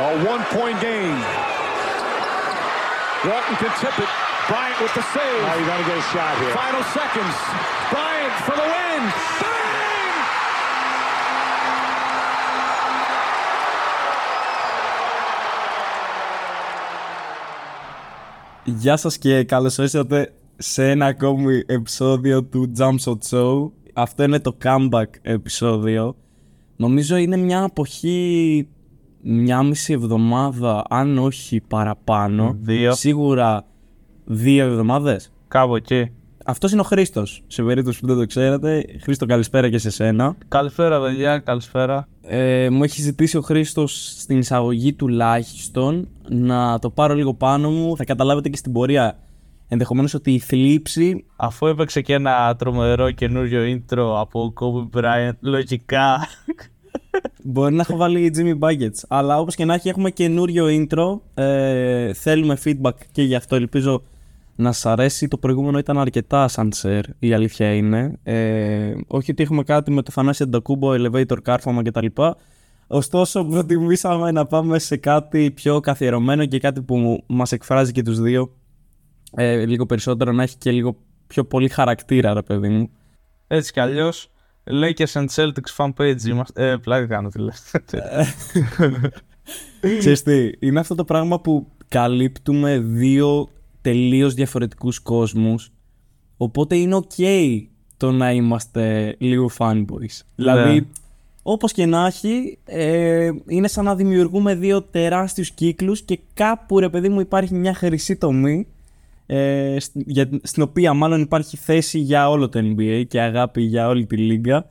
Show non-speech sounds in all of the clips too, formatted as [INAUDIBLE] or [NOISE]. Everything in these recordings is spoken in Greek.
A one-point game. Walton can tip it. Bryant with the save. Now you got to get a shot here. Final seconds. Bryant for the win. Bang! Γεια σας και καλώς ήρθατε σε ένα ακόμη επεισόδιο του Jump Shot Show. Αυτό είναι το comeback επεισόδιο. Νομίζω είναι μια αποχή μια μισή εβδομάδα, αν όχι παραπάνω. Δύο. Σίγουρα δύο εβδομάδες. Κάπου εκεί. Αυτός είναι ο Χρήστος. Σε περίπτωση που δεν το ξέρετε. Χρήστο, καλησπέρα και σε σένα. Καλησπέρα, παιδιά. Καλησπέρα. Ε, μου έχει ζητήσει ο Χρήστος στην εισαγωγή τουλάχιστον να το πάρω λίγο πάνω μου. Θα καταλάβετε και στην πορεία ενδεχομένως ότι η θλίψη. Αφού έπαιξε και ένα τρομερό καινούριο intro από Kobe Bryant, λογικά. Μπορεί να έχω βάλει Jimmy Buckets. Αλλά όπως και να έχει, έχουμε καινούριο intro. Ε, θέλουμε feedback και γι' αυτό ελπίζω να σα αρέσει. Το προηγούμενο ήταν αρκετά σαν share, η αλήθεια είναι. Ε, όχι ότι έχουμε κάτι με το Θανάση Αντακούμπο, elevator, κάρφωμα κτλ. Ωστόσο, προτιμήσαμε να πάμε σε κάτι πιο καθιερωμένο και κάτι που μας εκφράζει και τους δύο ε, λίγο περισσότερο, να έχει και λίγο πιο πολύ χαρακτήρα, ρε παιδί μου. Έτσι κι αλλιώς. Lakers and Celtics fan page είμαστε. Ε, πλάκα κάνω τι λες. [LAUGHS] Ξέρεις τι, είναι αυτό το πράγμα που καλύπτουμε δύο τελείως διαφορετικούς κόσμους οπότε είναι ok το να είμαστε λίγο fanboys. Δηλαδή, όπως και να έχει, ε, είναι σαν να δημιουργούμε δύο τεράστιους κύκλους και κάπου ρε παιδί μου υπάρχει μια χρυσή τομή ε, στην, για, στην οποία μάλλον υπάρχει θέση για όλο το NBA και αγάπη για όλη τη λίγα.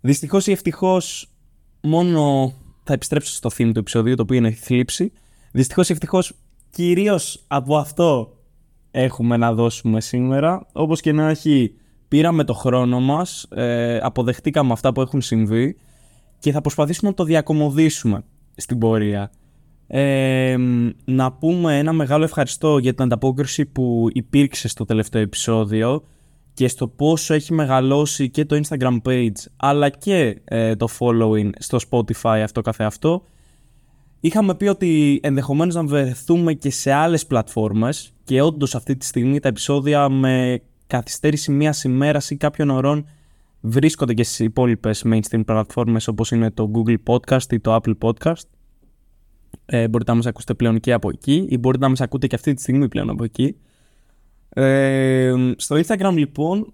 Δυστυχώς ή ευτυχώς μόνο θα επιστρέψω στο theme του επεισοδίου το οποίο είναι η θλίψη. Δυστυχώς ή ευτυχώς κυρίως από αυτό έχουμε να δώσουμε σήμερα. Όπως και να έχει πήραμε το χρόνο μας, ε, αποδεχτήκαμε αυτά που έχουν συμβεί και θα προσπαθήσουμε να το διακομωδήσουμε στην πορεία. Ε, να πούμε ένα μεγάλο ευχαριστώ για την ανταπόκριση που υπήρξε στο τελευταίο επεισόδιο και στο πόσο έχει μεγαλώσει και το Instagram page αλλά και ε, το following στο Spotify αυτό καθεαυτό. Είχαμε πει ότι ενδεχομένως να βρεθούμε και σε άλλες πλατφόρμες και όντως αυτή τη στιγμή τα επεισόδια με καθυστέρηση μία ημέρας ή κάποιων ωρών βρίσκονται και στις υπόλοιπες mainstream πλατφόρμες όπως είναι το Google Podcast ή το Apple Podcast. Ε, μπορείτε να μας ακούσετε πλέον και από εκεί ή μπορείτε να μας ακούτε και αυτή τη στιγμή πλέον από εκεί. Ε, στο Instagram λοιπόν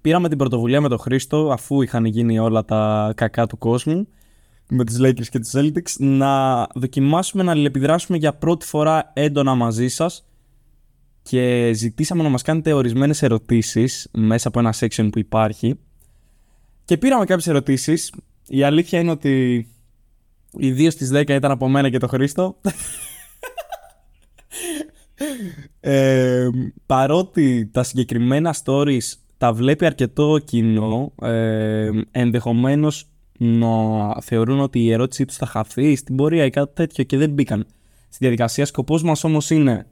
πήραμε την πρωτοβουλία με τον Χρήστο αφού είχαν γίνει όλα τα κακά του κόσμου με τις Lakers και τις Celtics να δοκιμάσουμε να αλληλεπιδράσουμε για πρώτη φορά έντονα μαζί σας και ζητήσαμε να μας κάνετε ορισμένες ερωτήσεις μέσα από ένα section που υπάρχει και πήραμε κάποιες ερωτήσεις η αλήθεια είναι ότι οι δύο στις 10 ήταν από μένα και τον Χρήστο ε, παρότι τα συγκεκριμένα stories τα βλέπει αρκετό κοινό ε, ενδεχομένως να θεωρούν ότι η ερώτησή τους θα χαθεί στην πορεία ή κάτι τέτοιο και δεν μπήκαν στη διαδικασία. Σκοπός μας όμως είναι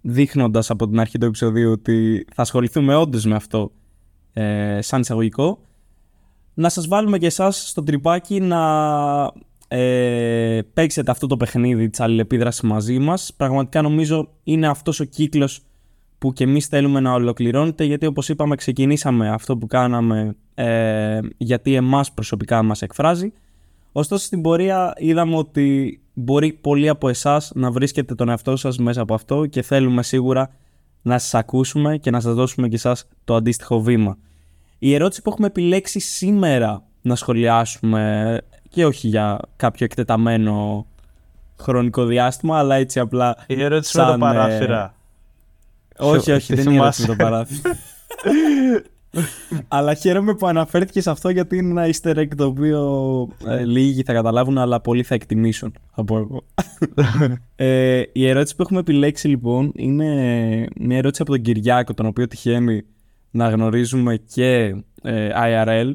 δείχνοντας από την αρχή του επεισοδίου ότι θα ασχοληθούμε όντως με αυτό ε, σαν εισαγωγικό να σας βάλουμε και εσάς στο τρυπάκι να ε, παίξετε αυτό το παιχνίδι της αλληλεπίδρασης μαζί μας. Πραγματικά νομίζω είναι αυτός ο κύκλος που και εμείς θέλουμε να ολοκληρώνεται γιατί όπως είπαμε ξεκινήσαμε αυτό που κάναμε ε, γιατί εμάς προσωπικά μας εκφράζει. Ωστόσο στην πορεία είδαμε ότι μπορεί πολλοί από εσάς να βρίσκετε τον εαυτό σας μέσα από αυτό και θέλουμε σίγουρα να σας ακούσουμε και να σας δώσουμε και εσάς το αντίστοιχο βήμα. Η ερώτηση που έχουμε επιλέξει σήμερα να σχολιάσουμε και όχι για κάποιο εκτεταμένο χρονικό διάστημα, αλλά έτσι απλά. Η ερώτηση με το παράθυρα. Όχι, όχι, δεν είναι ερώτηση με το παράθυρα. [LAUGHS] αλλά χαίρομαι που αναφέρθηκε σε αυτό γιατί είναι ένα easter egg το οποίο ε, λίγοι θα καταλάβουν αλλά πολλοί θα εκτιμήσουν από εγώ. [LAUGHS] ε, η ερώτηση που έχουμε επιλέξει λοιπόν είναι μια ερώτηση από τον Κυριάκο τον οποίο τυχαίνει να γνωρίζουμε και ε, IRL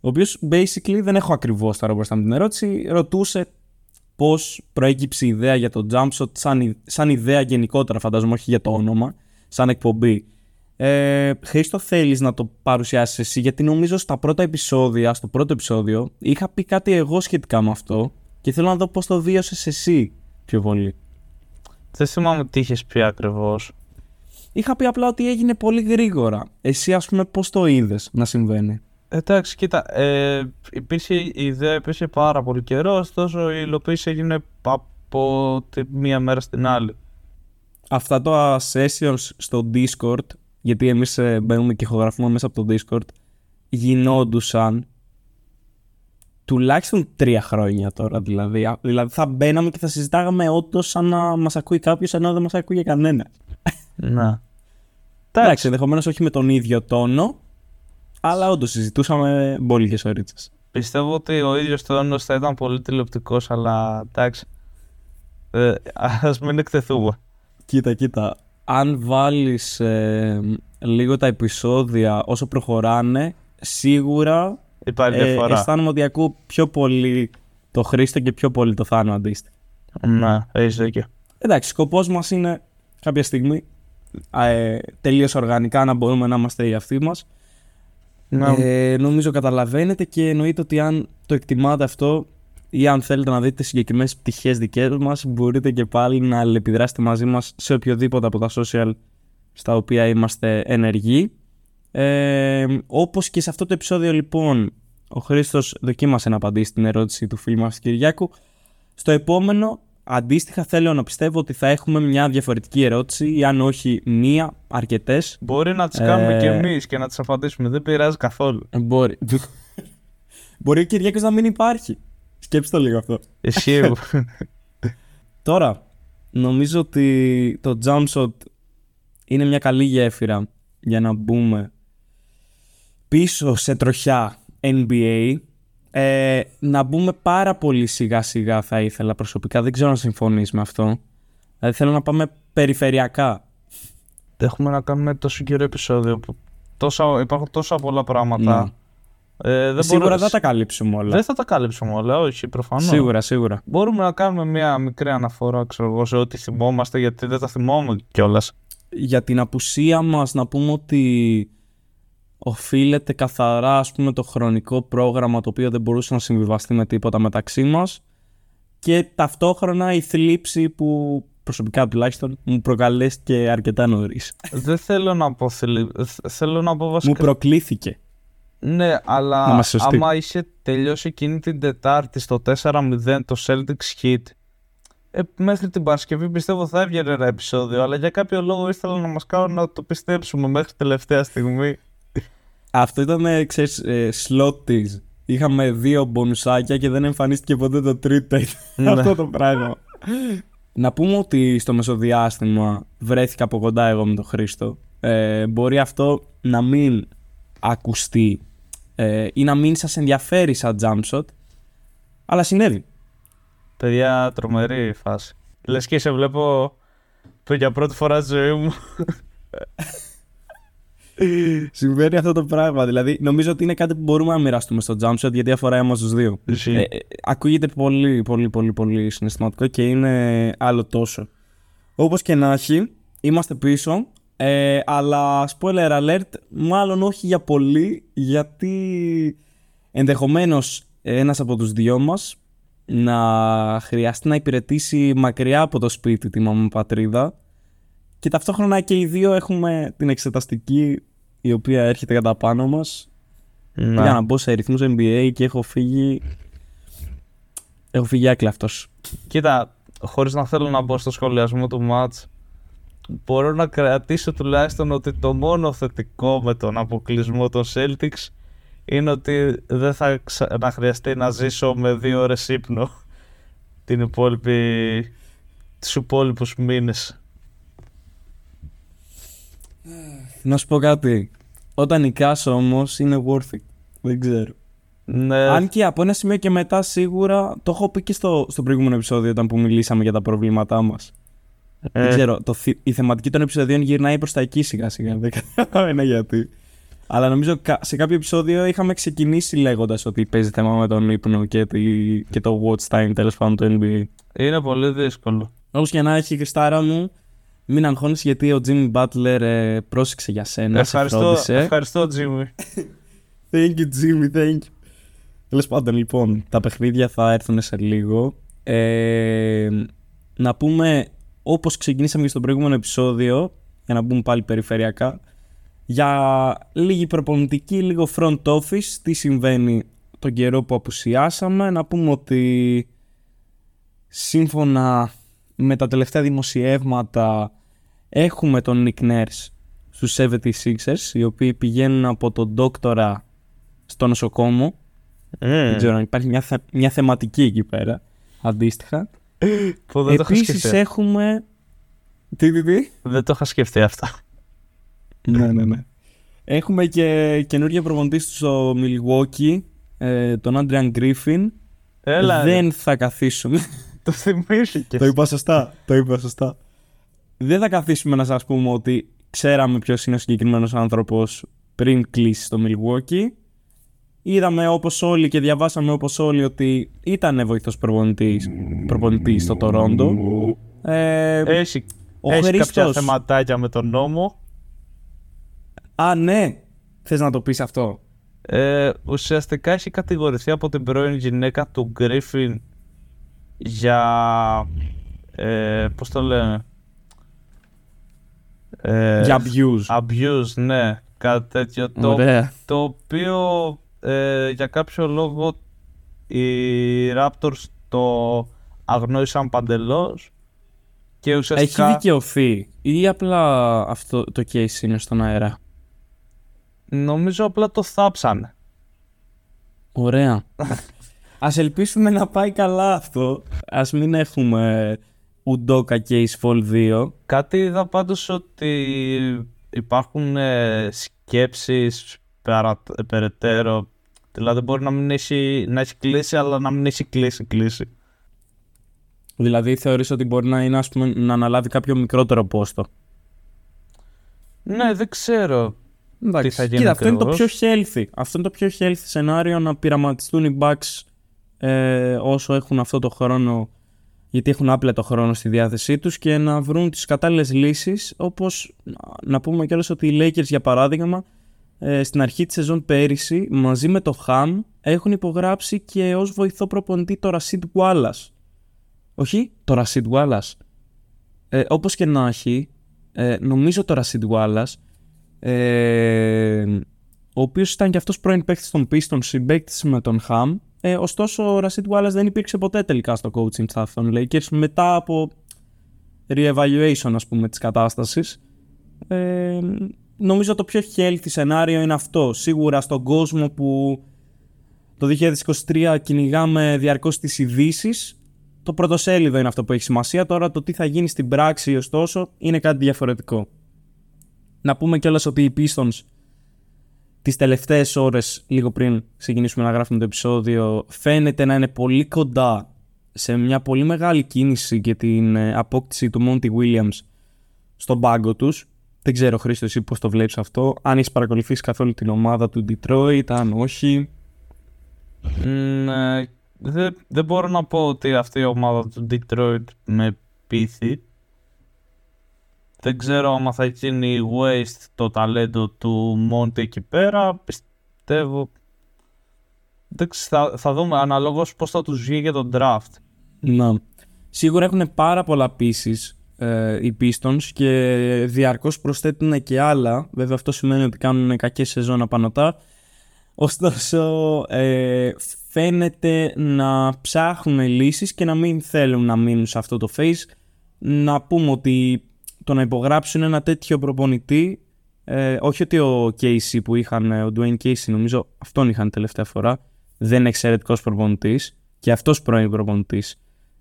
ο οποίος basically δεν έχω ακριβώς τώρα μπροστά με την ερώτηση. Ρωτούσε πώς προέκυψε η ιδέα για το jumpshot σαν, σαν ιδέα γενικότερα, φαντάζομαι, όχι για το όνομα, σαν εκπομπή. Ε, Χρήστο, θέλεις να το παρουσιάσεις εσύ, γιατί νομίζω στα πρώτα επεισόδια, στο πρώτο επεισόδιο, είχα πει κάτι εγώ σχετικά με αυτό και Και θέλω να δω πώς το βίωσες εσύ πιο πολύ. Δεν θυμάμαι τι είχες πει ακριβώς. Είχα πει απλά ότι έγινε πολύ γρήγορα. Εσύ, ας πούμε, πώς το είδες να συμβαίνει; Εντάξει, κοίτα, ε, υπήρχε, η ιδέα υπήρχε πάρα πολύ καιρό, ωστόσο η υλοποίηση έγινε από τη μία μέρα στην άλλη. Αυτά τα sessions στο Discord, γιατί εμείς ε, μπαίνουμε και ηχογραφούμε μέσα από το Discord, γινόντουσαν τουλάχιστον τρία χρόνια τώρα δηλαδή. Α, Δηλαδή θα μπαίναμε και θα συζητάγαμε όντως σαν να μας ακούει κάποιος ενώ δεν μας ακούει κανένα. Να. Εντάξει, ενδεχομένως όχι με τον ίδιο τόνο, αλλά όντως συζητούσαμε μπόλικες ώρες. Πιστεύω ότι ο ίδιος τόνο θα ήταν πολύ τηλεοπτικός, αλλά εντάξει. Ε, Α μην εκτεθούμε. Κοίτα, κοίτα. Αν βάλεις ε, λίγο τα επεισόδια όσο προχωράνε, σίγουρα Υπάρχει ε, διαφορά. αισθάνομαι ότι ακούω πιο πολύ το Χρήστο και πιο πολύ το Θάνο αντίστοιχα. Ναι, έχεις δίκιο. Εντάξει, σκοπός μας είναι κάποια στιγμή ε, τελείως οργανικά να μπορούμε να είμαστε οι αυτοί μας. Ναι. Ε, νομίζω καταλαβαίνετε και εννοείται ότι αν το εκτιμάτε αυτό ή αν θέλετε να δείτε συγκεκριμένες πτυχές δικές μας μπορείτε και πάλι να αλληλεπιδράσετε μαζί μας σε οποιοδήποτε από τα social στα οποία είμαστε ενεργοί. Ε, όπως και σε αυτό το επεισόδιο λοιπόν ο Χρήστος δοκίμασε να απαντήσει την ερώτηση του φίλου μας Κυριάκου. Στο επόμενο αντίστοιχα θέλω να πιστεύω ότι θα έχουμε μια διαφορετική ερώτηση ή αν όχι μία, αρκετές Μπορεί να τις κάνουμε Ε, κι εμείς και να τις απαντήσουμε. Δεν πειράζει καθόλου. Ε, Μπορεί. Μπορεί ο Κυριάκος να μην υπάρχει. Σκέψτε το λίγο αυτό. Ισχύει. [LAUGHS] Τώρα, νομίζω ότι το jump shot είναι μια καλή γέφυρα για να μπούμε πίσω σε τροχιά NBA. Ε, να μπούμε πάρα πολύ σιγά σιγά θα ήθελα προσωπικά. Δεν ξέρω αν συμφωνείς με αυτό. Δηλαδή θέλω να πάμε περιφερειακά. Έχουμε να κάνουμε τόσο καιρό επεισόδιο που τόσα, υπάρχουν τόσα πολλά πράγματα. Ε, δεν Σίγουρα μπορώ- δεν θα τα καλύψουμε όλα. Δεν θα τα κάλυψουμε όλα, όχι, προφανώς. Σίγουρα, σίγουρα. Μπορούμε να κάνουμε μια μικρή αναφορά ξέρω εγώ, σε ό,τι θυμόμαστε, γιατί δεν τα θυμόμαι κιόλας. για την απουσία μας να πούμε ότι οφείλεται καθαρά ας πούμε το χρονικό πρόγραμμα το οποίο δεν μπορούσε να συμβιβαστεί με τίποτα μεταξύ μας και ταυτόχρονα η θλίψη που προσωπικά τουλάχιστον μου προκαλέστηκε αρκετά νωρίς. δεν θέλω να πω. θελη- θ- Θέλω να πω μου βασικά. προκλήθηκε. Ναι, Να αλλά είμαστε σωστοί. άμα είχε τελειώσει εκείνη την Τετάρτη στο 4-0 το Celtics Heat, ε, μέχρι την Παρασκευή πιστεύω θα έβγαινε ένα επεισόδιο, αλλά για κάποιο λόγο ήθελα να μας κάνουν να το πιστέψουμε μέχρι τελευταία στιγμή. Αυτό ήταν, ε, ξέρεις, ε, slot tease. Είχαμε δύο μπονουσάκια και δεν εμφανίστηκε ποτέ το τρίτο. Ναι. [LAUGHS] Αυτό το πράγμα. Να πούμε ότι στο μεσοδιάστημα βρέθηκα από κοντά εγώ με τον Χρήστο. Ε, μπορεί αυτό να μην ακουστεί ε, ή να μην σας ενδιαφέρει σαν jump shot, αλλά συνέβη. Παιδιά, τρομερή φάση. Λες και σε βλέπω το για πρώτη φορά στη ζωή μου. [LAUGHS] Συμβαίνει αυτό το πράγμα. Δηλαδή, νομίζω ότι είναι κάτι που μπορούμε να μοιραστούμε στο jump shot γιατί αφορά εμάς τους δύο. Ισχύει. Ε, ε, ακούγεται πολύ, πολύ, πολύ, πολύ συναισθηματικό και είναι άλλο τόσο. Όπως και να έχει, είμαστε πίσω. Ε, αλλά spoiler alert, μάλλον όχι για πολύ, γιατί ενδεχομένως ένας από τους δυο μας να χρειαστεί να υπηρετήσει μακριά από το σπίτι τη μαμά πατρίδα και ταυτόχρονα και οι δύο έχουμε την εξεταστική η οποία έρχεται κατά πάνω μας Να. για να μπω σε ρυθμούς NBA και έχω φύγει. Έχω φύγει άκλαυτος. Κοίτα, χωρίς να θέλω να μπω στο σχολιασμό του μάτς, μπορώ να κρατήσω τουλάχιστον ότι το μόνο θετικό με τον αποκλεισμό των Celtics είναι ότι δεν θα ξα... να χρειαστεί να ζήσω με δύο ώρες ύπνο [LAUGHS] την υπόλοιπη... τους υπόλοιπους μήνες. Να σου πω κάτι. Όταν νικάς όμως είναι worth it. Δεν ξέρω. Ναι, Αν και από ένα σημείο και μετά σίγουρα το έχω πει και στο, στο προηγούμενο επεισόδιο όταν που μιλήσαμε για τα προβλήματά μας. ε, Δεν ξέρω. Το, θη- η θεματική των επεισοδίων γυρνάει προς τα εκεί σιγά σιγά. Δεν καταλαβαίνω γιατί. Αλλά νομίζω κα- σε κάποιο επεισόδιο είχαμε ξεκινήσει λέγοντας ότι παίζει θέμα με τον ύπνο και, τη- και το watch time τέλος πάντων του NBA. είναι πολύ δύσκολο. Όπως και να έχει, Χριστάρα μου, μην αγχώνεσαι γιατί ο Jimmy Butler ε, πρόσεξε για σένα. σε ευχαριστώ, φρόντισε. ευχαριστώ Jimmy. [LAUGHS] Thank you, Jimmy, thank you. Τέλος πάντων, λοιπόν, τα παιχνίδια θα έρθουν σε λίγο. Ε, να πούμε, όπως ξεκινήσαμε και στο προηγούμενο επεισόδιο, για να μπούμε πάλι περιφερειακά, για λίγη προπονητική, λίγο front office, τι συμβαίνει τον καιρό που απουσιάσαμε. Να πούμε ότι σύμφωνα με τα τελευταία δημοσιεύματα έχουμε τον Nick Nurse στους 76ers, οι οποίοι πηγαίνουν από τον δόκτορα στο νοσοκόμο. Δεν ξέρω αν υπάρχει μια, θε- μια θεματική εκεί πέρα, αντίστοιχα. [LAUGHS] Που δεν το είχα Επίσης σκεφτεί. έχουμε... Τι, τι, τι; Δεν το είχα σκεφτεί αυτά. [LAUGHS] ναι, ναι, ναι. Έχουμε και καινούργια προπονητή στο Milwaukee, ε, τον Adrian Griffin. Έλα, ρε. Δεν θα καθίσουμε. [LAUGHS] το θυμήθηκες. το είπα σωστά. Το είπα σωστά. Δεν θα καθίσουμε να σας πούμε ότι ξέραμε ποιος είναι ο συγκεκριμένος άνθρωπος πριν κλείσει στο Milwaukee. Είδαμε όπως όλοι και διαβάσαμε όπως όλοι ότι ήταν βοηθός προπονητής, προπονητής στο Τορόντο. Ε, Έχει, ο έχει κάποια Χρήστος... θεματάκια με τον νόμο. Α, ναι. Θες να το πεις αυτό; Ε, ουσιαστικά έχει κατηγορηθεί από την πρώην γυναίκα του Γκρίφιν για. Ε, πώς το λένε. Ε, Για abuse. abuse, ναι, κάτι τέτοιο. Το, Ωραία. το οποίο ε, για κάποιο λόγο οι Raptors το αγνόησαν παντελώς και Έχει ουσιαστικά δικαιωθεί ή απλά αυτό το case είναι στον αέρα; νομίζω απλά το θάψανε. Ωραία. [LAUGHS] Ας ελπίσουμε να πάει καλά αυτό. Ας μην έχουμε Ουντόκα Case Fall 2. Κάτι είδα πάντως ότι υπάρχουν ε, σκέψεις παρα, περαιτέρω. Δηλαδή μπορεί να μην έχει, να έχει κλείσει αλλά να μην έχει κλείσει κλείσει. Δηλαδή θεωρείς ότι μπορεί να είναι ας πούμε να αναλάβει κάποιο μικρότερο πόστο; Ναι, δεν ξέρω. Εντάξει. Τι θα γίνει Κοίτα, αυτό είναι το πιο ακριβώς. healthy. Αυτό είναι το πιο healthy σενάριο να πειραματιστούν οι Bucks ε, όσο έχουν αυτό το χρόνο γιατί έχουν άπλετο χρόνο στη διάθεσή τους και να βρουν τις κατάλληλες λύσεις όπως να- να πούμε κιόλας ότι οι Lakers για παράδειγμα ε, στην αρχή της σεζόν πέρυσι μαζί με το Ham έχουν υπογράψει και ως βοηθό προπονητή το Rashid Wallace. Όχι, το Rashid Wallace. Ε, όπως και να έχει, ε, νομίζω το Rashid Wallace ε, ο οποίος ήταν και αυτός πρώην παίκτης των Pistons, συμπαίκτης με τον Χαμ. Ε, ωστόσο, ο Ρασίτ Wallace δεν υπήρξε ποτέ τελικά στο coaching staff των Lakers μετά από re-evaluation, ας πούμε, της κατάστασης. Ε, νομίζω το πιο healthy σενάριο είναι αυτό. Σίγουρα στον κόσμο που το 2023 κυνηγάμε διαρκώς τις ειδήσει. το πρωτοσέλιδο είναι αυτό που έχει σημασία. Τώρα το τι θα γίνει στην πράξη, ωστόσο, είναι κάτι διαφορετικό. Να πούμε κιόλας ότι οι Pistons τις τελευταίες ώρες, λίγο πριν ξεκινήσουμε να γράφουμε το επεισόδιο, φαίνεται να είναι πολύ κοντά σε μια πολύ μεγάλη κίνηση και την ε, απόκτηση του Monty Williams στον πάγκο τους. Δεν ξέρω Χρήστο εσύ πώς το βλέπεις αυτό, αν έχεις παρακολουθήσει καθόλου την ομάδα του Detroit, αν όχι. Μ, ε, δεν, δεν μπορώ να πω ότι αυτή η ομάδα του Detroit με πείθει. Δεν ξέρω άμα θα γίνει waste το ταλέντο του Monty εκεί πέρα. Πιστεύω. Δεν ξε- θα, θα δούμε αναλόγως πώς θα τους βγει για τον draft. Να. Σίγουρα έχουν πάρα πολλά pieces ε, οι Pistons και διαρκώς προσθέτουν και άλλα. Βέβαια αυτό σημαίνει ότι κάνουν κακές σεζόν απανωτά. Ωστόσο ε, φαίνεται να ψάχνουν λύσεις και να μην θέλουν να μείνουν σε αυτό το phase. Να πούμε ότι το να υπογράψουν ένα τέτοιο προπονητή ε, όχι ότι ο Casey που είχαν, ο Dwayne Casey νομίζω αυτόν είχαν τελευταία φορά δεν είναι εξαιρετικός προπονητής και αυτός πρώην προπονητής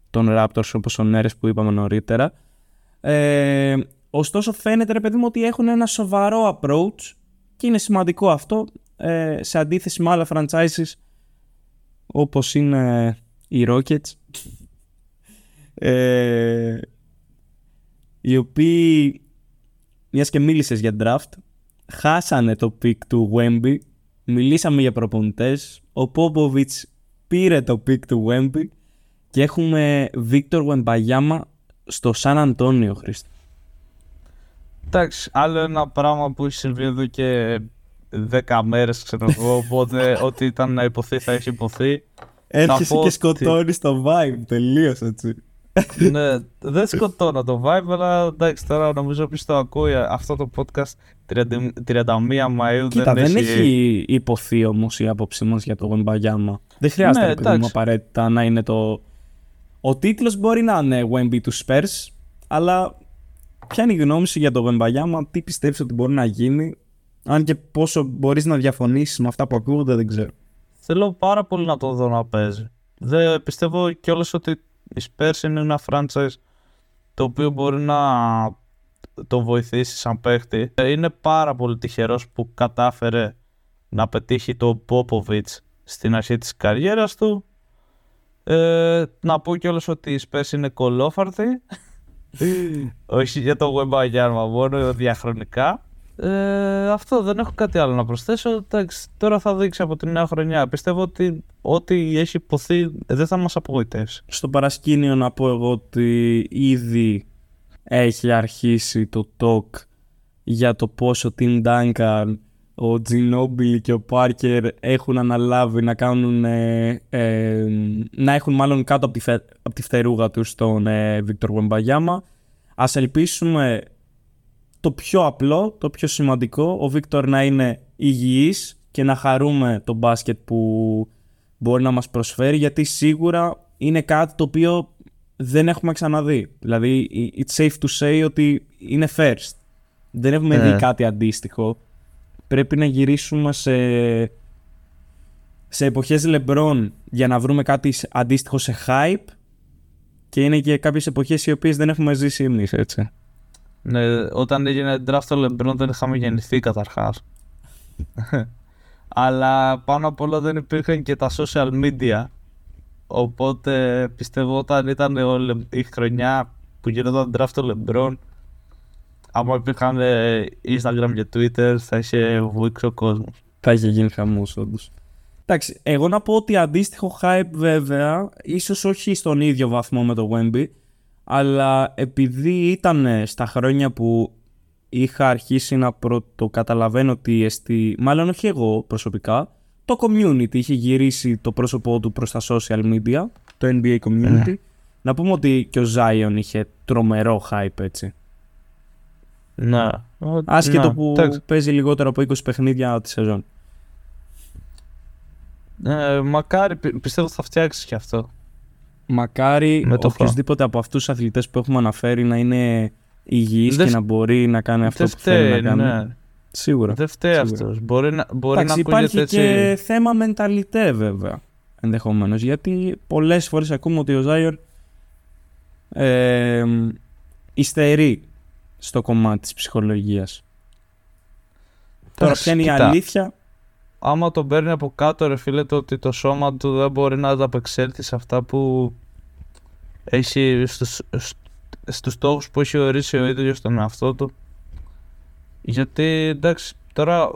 των Raptors όπως ο Νέρες που είπαμε νωρίτερα. Ε, ωστόσο φαίνεται ρε παιδί μου ότι έχουν ένα σοβαρό approach και είναι σημαντικό αυτό ε, σε αντίθεση με άλλα franchises όπως είναι οι Rockets ε, οι οποίοι μιας και μίλησες για draft χάσανε το pick του Wemby μιλήσαμε για προπονητές ο Popovich πήρε το pick του Wemby και έχουμε Victor Wembanyama στο Σαν Αντώνιο, Χρήστο. Εντάξει, άλλο ένα πράγμα που έχει συμβεί εδώ και 10 μέρες, ξέρω εγώ. Οπότε [LAUGHS] ό,τι ήταν να υποθεί θα έχει υποθεί. Έρχεσαι πω και ότι- σκοτώνεις το vibe. Τελείως έτσι. Ναι, δεν σκοτώνω το vibe, αλλά εντάξει, τώρα νομίζω ποιος το ακούει αυτό το podcast 30 31 Μαΐου Κοίτα, δεν, δεν έχει υποθεί όμως η άποψή μας για το Wembayama. Δεν χρειάζεται Ναι, ρε παιδί μου, εντάξει. απαραίτητα να είναι το. Ο τίτλος μπορεί να είναι Wemby του Spurs, αλλά ποια είναι η γνώμη σου για το Wembayama, τι πιστεύεις ότι μπορεί να γίνει, αν και πόσο μπορείς να διαφωνήσεις με αυτά που ακούγονται, δεν ξέρω. Θέλω πάρα πολύ να το δω να παίζει. Δεν πιστεύω κιόλας ότι η Spurs είναι ένα franchise το οποίο μπορεί να τον βοηθήσει σαν παίχτη. Ε, Είναι πάρα πολύ τυχερός που κατάφερε να πετύχει τον Popovich στην αρχή της καριέρας του. Ε, να πω κιόλας ότι η Spurs είναι κολόφαρτη. [LAUGHS] Όχι για το Wembayama, μόνο διαχρονικά. Ε, αυτό δεν έχω κάτι άλλο να προσθέσω. Εντάξει, τώρα θα δείξει από τη νέα χρονιά. Πιστεύω ότι ό,τι έχει υποθεί δεν θα μας απογοητεύσει. Στο παρασκήνιο να πω εγώ ότι ήδη έχει αρχίσει το talk για το πόσο ο Tim Duncan, ο Ginobili και ο Parker έχουν αναλάβει να κάνουν ε, ε, να έχουν μάλλον κάτω από τη, φε- από τη φτερούγα τους τον ε, Victor Wembanyama. Ας ελπίσουμε το πιο απλό, το πιο σημαντικό, ο Βίκτορ να είναι υγιής και να χαρούμε το μπάσκετ που μπορεί να μας προσφέρει γιατί σίγουρα είναι κάτι το οποίο δεν έχουμε ξαναδεί. Δηλαδή, it's safe to say ότι είναι first. Δεν έχουμε Ναι. δει κάτι αντίστοιχο. Πρέπει να γυρίσουμε σε, σε εποχές LeBron για να βρούμε κάτι σ- αντίστοιχο σε hype και είναι και κάποιες εποχές οι οποίες δεν έχουμε ζήσει εμείς, έτσι. Ναι, όταν έγινε draft το LeBron δεν είχαμε γεννηθεί καταρχάς. [LAUGHS] Αλλά πάνω απ' όλα δεν υπήρχαν και τα social media. Οπότε πιστεύω όταν ήταν ο Le- η χρονιά που γινόταν draft το LeBron άμα υπήρχαν ε, Instagram και Twitter θα είχε βουήξει ο κόσμος. Θα είχε γίνει χαμός όντως. Εντάξει, εγώ να πω ότι αντίστοιχο hype βέβαια, ίσως όχι στον ίδιο βαθμό με το Wemby, αλλά επειδή ήταν στα χρόνια που είχα αρχίσει να πρωτοκαταλαβαίνω ότι εστί... μάλλον όχι εγώ προσωπικά, το community είχε γυρίσει το πρόσωπό του προς τα social media, το NBA community. Να πούμε ότι και ο Zion είχε τρομερό hype έτσι. Ναι. Άσχετο Ναι, που εντάξει. παίζει λιγότερο από 20 παιχνίδια τη σεζόν. Ε, μακάρι, πι- πιστεύω θα φτιάξει και αυτό. Μακάρι Με το οποιοδήποτε από αυτούς τους αθλητές που έχουμε αναφέρει να είναι υγιής Δεν και φ- να μπορεί να κάνει αυτό Δεν που θέλει φταίει, να κάνει. ναι. Σίγουρα. Δεν φταίει Σίγουρα. αυτός. Μπορεί να, μπορεί Εντάξει, να ακούγεται υπάρχει έτσι. και θέμα μενταλιτέ βέβαια ενδεχομένως γιατί πολλές φορές ακούμε ότι ο Ζάιορ ε, υστερεί στο κομμάτι της ψυχολογίας. Τώρα Εντάξει, ποια είναι η κοίτα, αλήθεια; Άμα τον παίρνει από κάτω ρε φίλε το ότι το σώμα του δεν μπορεί να ανταπεξέλθει σε αυτά που έχει στους, σ- στους στόχους που έχει ορίσει ο ίδιος στον εαυτό του γιατί εντάξει τώρα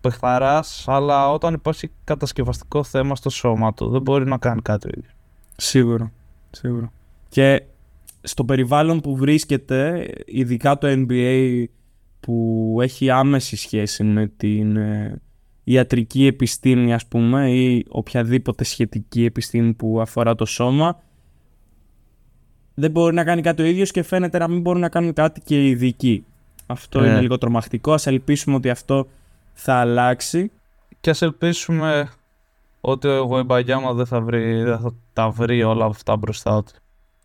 παιχταράς αλλά όταν υπάρχει κατασκευαστικό θέμα στο σώμα του δεν μπορεί να κάνει κάτι ο ίδιος. Σίγουρα. Σίγουρα. Και στο περιβάλλον που βρίσκεται, ειδικά το NBA που έχει άμεση σχέση με την ε, ιατρική επιστήμη ας πούμε ή οποιαδήποτε σχετική επιστήμη που αφορά το σώμα δεν μπορεί να κάνει κάτι ο ίδιος και φαίνεται να μην μπορούν να κάνουν κάτι και οι ειδικοί. Αυτό Ναι. είναι λίγο τρομακτικό. Ας ελπίσουμε ότι αυτό θα αλλάξει. Και ας ελπίσουμε ότι ο Γουεμπαγιάμα δεν θα, βρει, δεν θα τα βρει όλα αυτά μπροστά του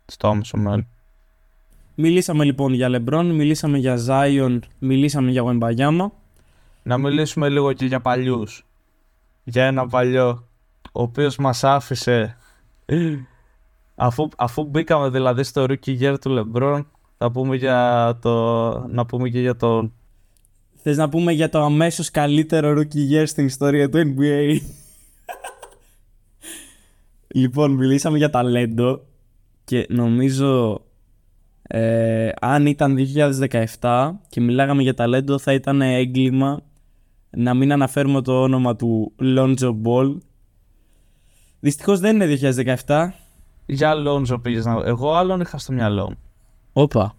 στο άμεσο μέλλον. Μιλήσαμε λοιπόν για Λεμπρόν, μιλήσαμε για Zion, μιλήσαμε για Wembanyama. Να μιλήσουμε λίγο και για παλιούς. Για ένα παλιό, ο οποίος μας άφησε, αφού, αφού μπήκαμε δηλαδή στο rookie year του LeBron, θα πούμε για το, να πούμε και για τον Θες να πούμε για το αμέσως καλύτερο rookie year στην ιστορία του NBA. [LAUGHS] λοιπόν, μιλήσαμε για ταλέντο και νομίζω ε, αν ήταν 2017 και μιλάγαμε για ταλέντο θα ήταν έγκλημα να μην αναφέρουμε το όνομα του Lonzo Ball. Δυστυχώς δεν είναι 2017. Για Lonzo πήγες να... Εγώ άλλον είχα στο μυαλό μου. Όπα.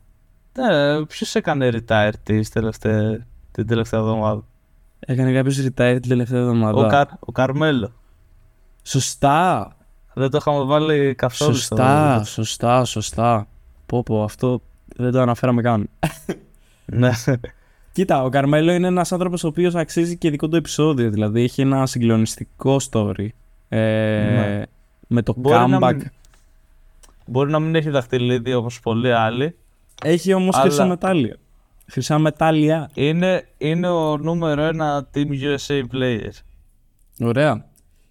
Ναι, ποιος έκανε retire της τελευταία, την τελευταία εβδομάδα; Έκανε κάποιος retire την τελευταία εβδομάδα. Ο, Καρ, ο Καρμέλο. Σωστά. Δεν το είχαμε βάλει καθόλου Σωστά, σωστά, σωστά. Πω πω, αυτό δεν το αναφέραμε καν. ναι. Κοίτα, ο Καρμέλο είναι ένας άνθρωπος ο οποίος αξίζει και δικό του επεισόδιο. Δηλαδή έχει ένα συγκλονιστικό story. Ε, Ναι. Με το Μπορεί να comeback. μην- Μπορεί να μην έχει δαχτυλίδι όπως πολλοί άλλοι. Έχει όμως Αλλά- χρυσά μετάλλια. Χρυσά μετάλλια. Είναι, είναι ο νούμερο ένα Team USA player. Ωραία.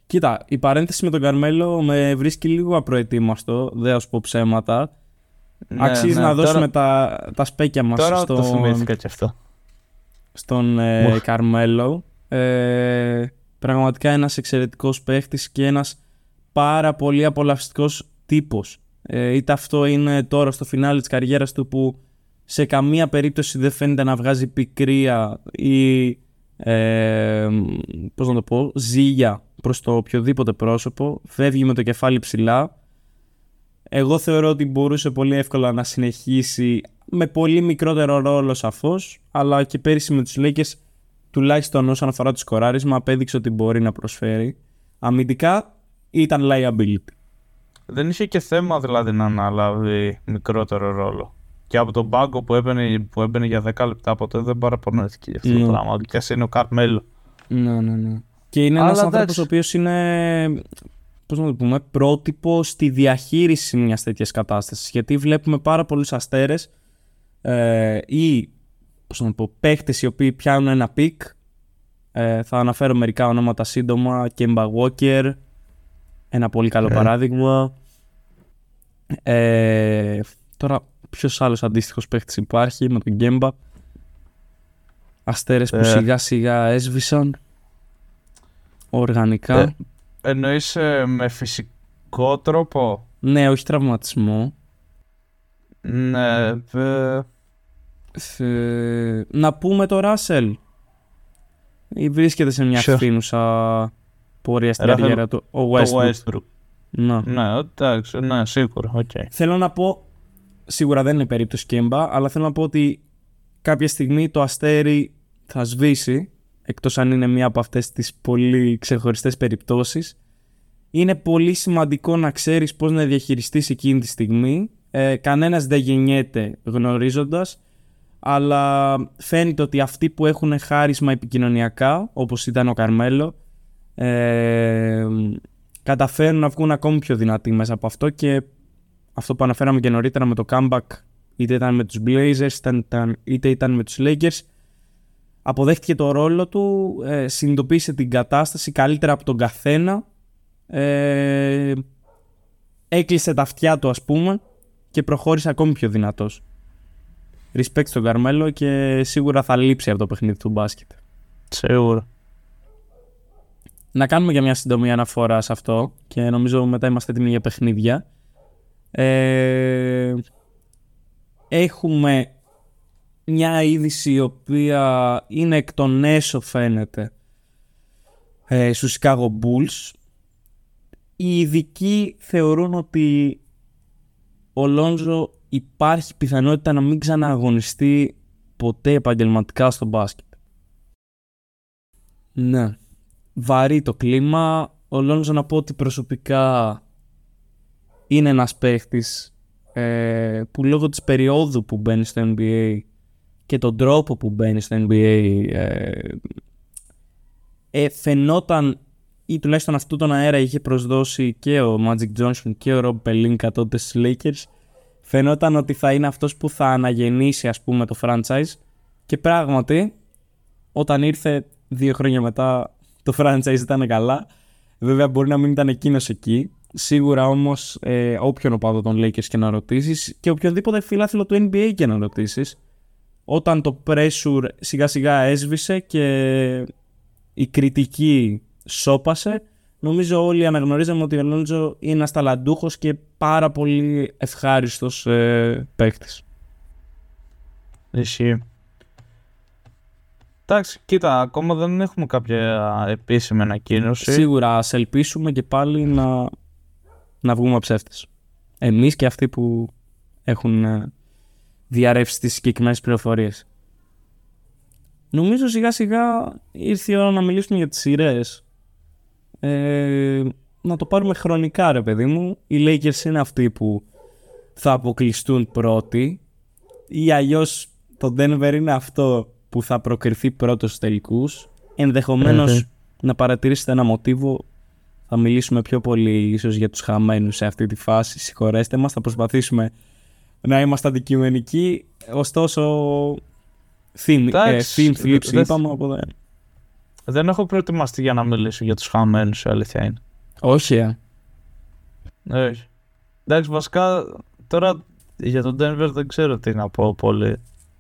Κοίτα, η παρένθεση με τον Καρμέλο με βρίσκει λίγο απροετοίμαστο. Δεν θα σου πω ψέματα. Ναι, Αξίζει ναι, να τώρα- δώσουμε τα, τα σπέκια μας Τώρα στον, το θυμήθηκα και αυτό. στον ε, Μου. Καρμέλο. Ε, πραγματικά ένας εξαιρετικός παίχτης και ένας πάρα πολύ απολαυστικός τύπος. Ε, είτε αυτό είναι τώρα στο φινάλι της καριέρας του που σε καμία περίπτωση δεν φαίνεται να βγάζει πικρία ή ε, πώς να το πω, ζήλια προς το οποιοδήποτε πρόσωπο. Φεύγει με το κεφάλι ψηλά. Εγώ θεωρώ ότι μπορούσε πολύ εύκολα να συνεχίσει με πολύ μικρότερο ρόλο σαφώς, αλλά και πέρυσι με τους Lakers τουλάχιστον όσον αφορά το σκοράρισμα απέδειξε ότι μπορεί να προσφέρει. Αμυντικά ήταν liability. Δεν είχε και θέμα δηλαδή να αναλάβει μικρότερο ρόλο. Και από τον πάγκο που έμπαινε, που έμπαινε για 10 λεπτά ποτέ δεν παραπονέθηκε για αυτό Ναι. το πράγμα. Και ας είναι ο Καρμέλο. Ναι, ναι, ναι. Και είναι Αλλά ένας άνθρωπος εντάξει. ο οποίος είναι, πώς να το πούμε, πρότυπο στη διαχείριση μιας τέτοιας κατάστασης. Γιατί βλέπουμε πάρα πολλούς αστέρες ε, ή, πώς να το πω, παίχτες οι οποίοι πιάνουν ένα peak. Ε, θα αναφέρω μερικά ονόματα σύντομα. Kemba Walker, ένα πολύ καλό Ε. παράδειγμα. Ε, τώρα, ποιος άλλος αντίστοιχος παίχτης υπάρχει με τον Kemba. Αστέρες που Ε. σιγά σιγά έσβησαν. Οργανικά. Ε. Εννοείς ε, με φυσικό τρόπο; Ναι, όχι τραυματισμό. Ναι, ε, Ε, να πούμε το Ράσελ. Βρίσκεται σε μια Ποιο; φθίνουσα πορεία στην Ράσελ, καριέρα του. Ο το Westbrook. Westbrook. Να. Ναι, εντάξει, ναι, σίγουρα, οκ. Θέλω να πω, σίγουρα δεν είναι περίπτωση Kemba, αλλά θέλω να πω ότι κάποια στιγμή το αστέρι θα σβήσει, εκτός αν είναι μία από αυτές τις πολύ ξεχωριστές περιπτώσεις. Είναι πολύ σημαντικό να ξέρεις πώς να διαχειριστείς εκείνη τη στιγμή. Ε, κανένας δεν γεννιέται γνωρίζοντας, αλλά φαίνεται ότι αυτοί που έχουν χάρισμα επικοινωνιακά, όπως ήταν ο Καρμέλο, ε, καταφέρουν να βγουν ακόμη πιο δυνατοί μέσα από αυτό και αυτό που αναφέραμε και νωρίτερα με το comeback είτε ήταν με τους Blazers είτε ήταν, είτε ήταν με τους Lakers αποδέχτηκε το ρόλο του, ε, συνειδητοποίησε την κατάσταση καλύτερα από τον καθένα ε, έκλεισε τα αυτιά του ας πούμε και προχώρησε ακόμη πιο δυνατός Respect στον Καρμέλο και σίγουρα θα λείψει από το παιχνίδι του μπάσκετ Σίγουρα. να κάνουμε για μια συντομή αναφορά σε αυτό και νομίζω μετά είμαστε έτοιμοι για παιχνίδια. Ε, έχουμε μια είδηση η οποία είναι εκ των έσω φαίνεται ε, στους Chicago Bulls. Οι ειδικοί θεωρούν ότι ο Λόνζο υπάρχει πιθανότητα να μην ξανααγωνιστεί ποτέ επαγγελματικά στο μπάσκετ. Ναι βαρύ το κλίμα. Ο Λόνζο να πω ότι προσωπικά είναι ένας παίχτης ε, που λόγω της περίοδου που μπαίνει στο NBA και τον τρόπο που μπαίνει στο NBA ε, ε, φαινόταν ή τουλάχιστον αυτού τον αέρα είχε προσδώσει και ο Magic Johnson και ο Rob Pelinka τότε στους Lakers φαινόταν ότι θα είναι αυτός που θα αναγεννήσει ας πούμε το franchise και πράγματι όταν ήρθε δύο χρόνια μετά το franchise ήταν καλά. Βέβαια μπορεί να μην ήταν εκείνος εκεί. Σίγουρα όμως ε, όποιον οπαδό των Lakers και να ρωτήσεις και οποιοδήποτε φιλάθλο του NBA και να ρωτήσεις όταν το pressure σιγά σιγά έσβησε και η κριτική σώπασε νομίζω όλοι αναγνωρίζαμε ότι ο Αλόντζο είναι ένας ταλαντούχος και πάρα πολύ ευχάριστος ε, παίκτης. Ισχύει. Εντάξει, κοίτα, ακόμα δεν έχουμε κάποια επίσημη ανακοίνωση. Σίγουρα ας ελπίσουμε και πάλι να, να βγούμε ψεύτες. Εμείς και αυτοί που έχουν ε, διαρρεύσει τις συγκεκριμένες πληροφορίες. νομίζω σιγά σιγά ήρθε η ώρα να μιλήσουμε για τις σειρές. Ε, να το πάρουμε χρονικά ρε παιδί μου. Οι Lakers είναι αυτοί που θα αποκλειστούν πρώτοι ή αλλιώς το Denver είναι αυτό που θα προκριθεί πρώτος στους τελικούς. Ενδεχομένως να παρατηρήσετε ένα μοτίβο θα μιλήσουμε πιο πολύ ίσως για τους χαμένους σε αυτή τη φάση. Συγχωρέστε μας, θα προσπαθήσουμε να είμαστε αντικειμενικοί. Ωστόσο, theme, ε, theme flips είπαμε, οπότε... Δεν έχω προετοιμαστεί για να μιλήσω για τους χαμένους, η αλήθεια είναι. Όχι, ε. Όχι. Εντάξει, βασικά τώρα για τον Denver δεν ξέρω τι να πω πολύ.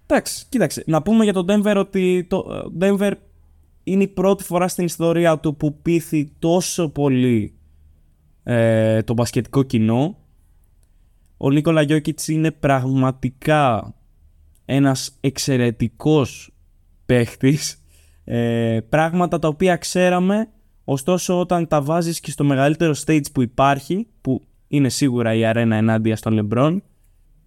Εντάξει, κοίταξε. Να πούμε για τον Denver ότι το Denver είναι η πρώτη φορά στην ιστορία του που πείθει τόσο πολύ ε, το μπασκετικό κοινό. Ο Νίκολα Γιώκητς είναι πραγματικά ένας εξαιρετικός παίχτης. Ε, πράγματα τα οποία ξέραμε, ωστόσο όταν τα βάζεις και στο μεγαλύτερο stage που υπάρχει, που είναι σίγουρα η αρένα ενάντια στον Λεμπρόν,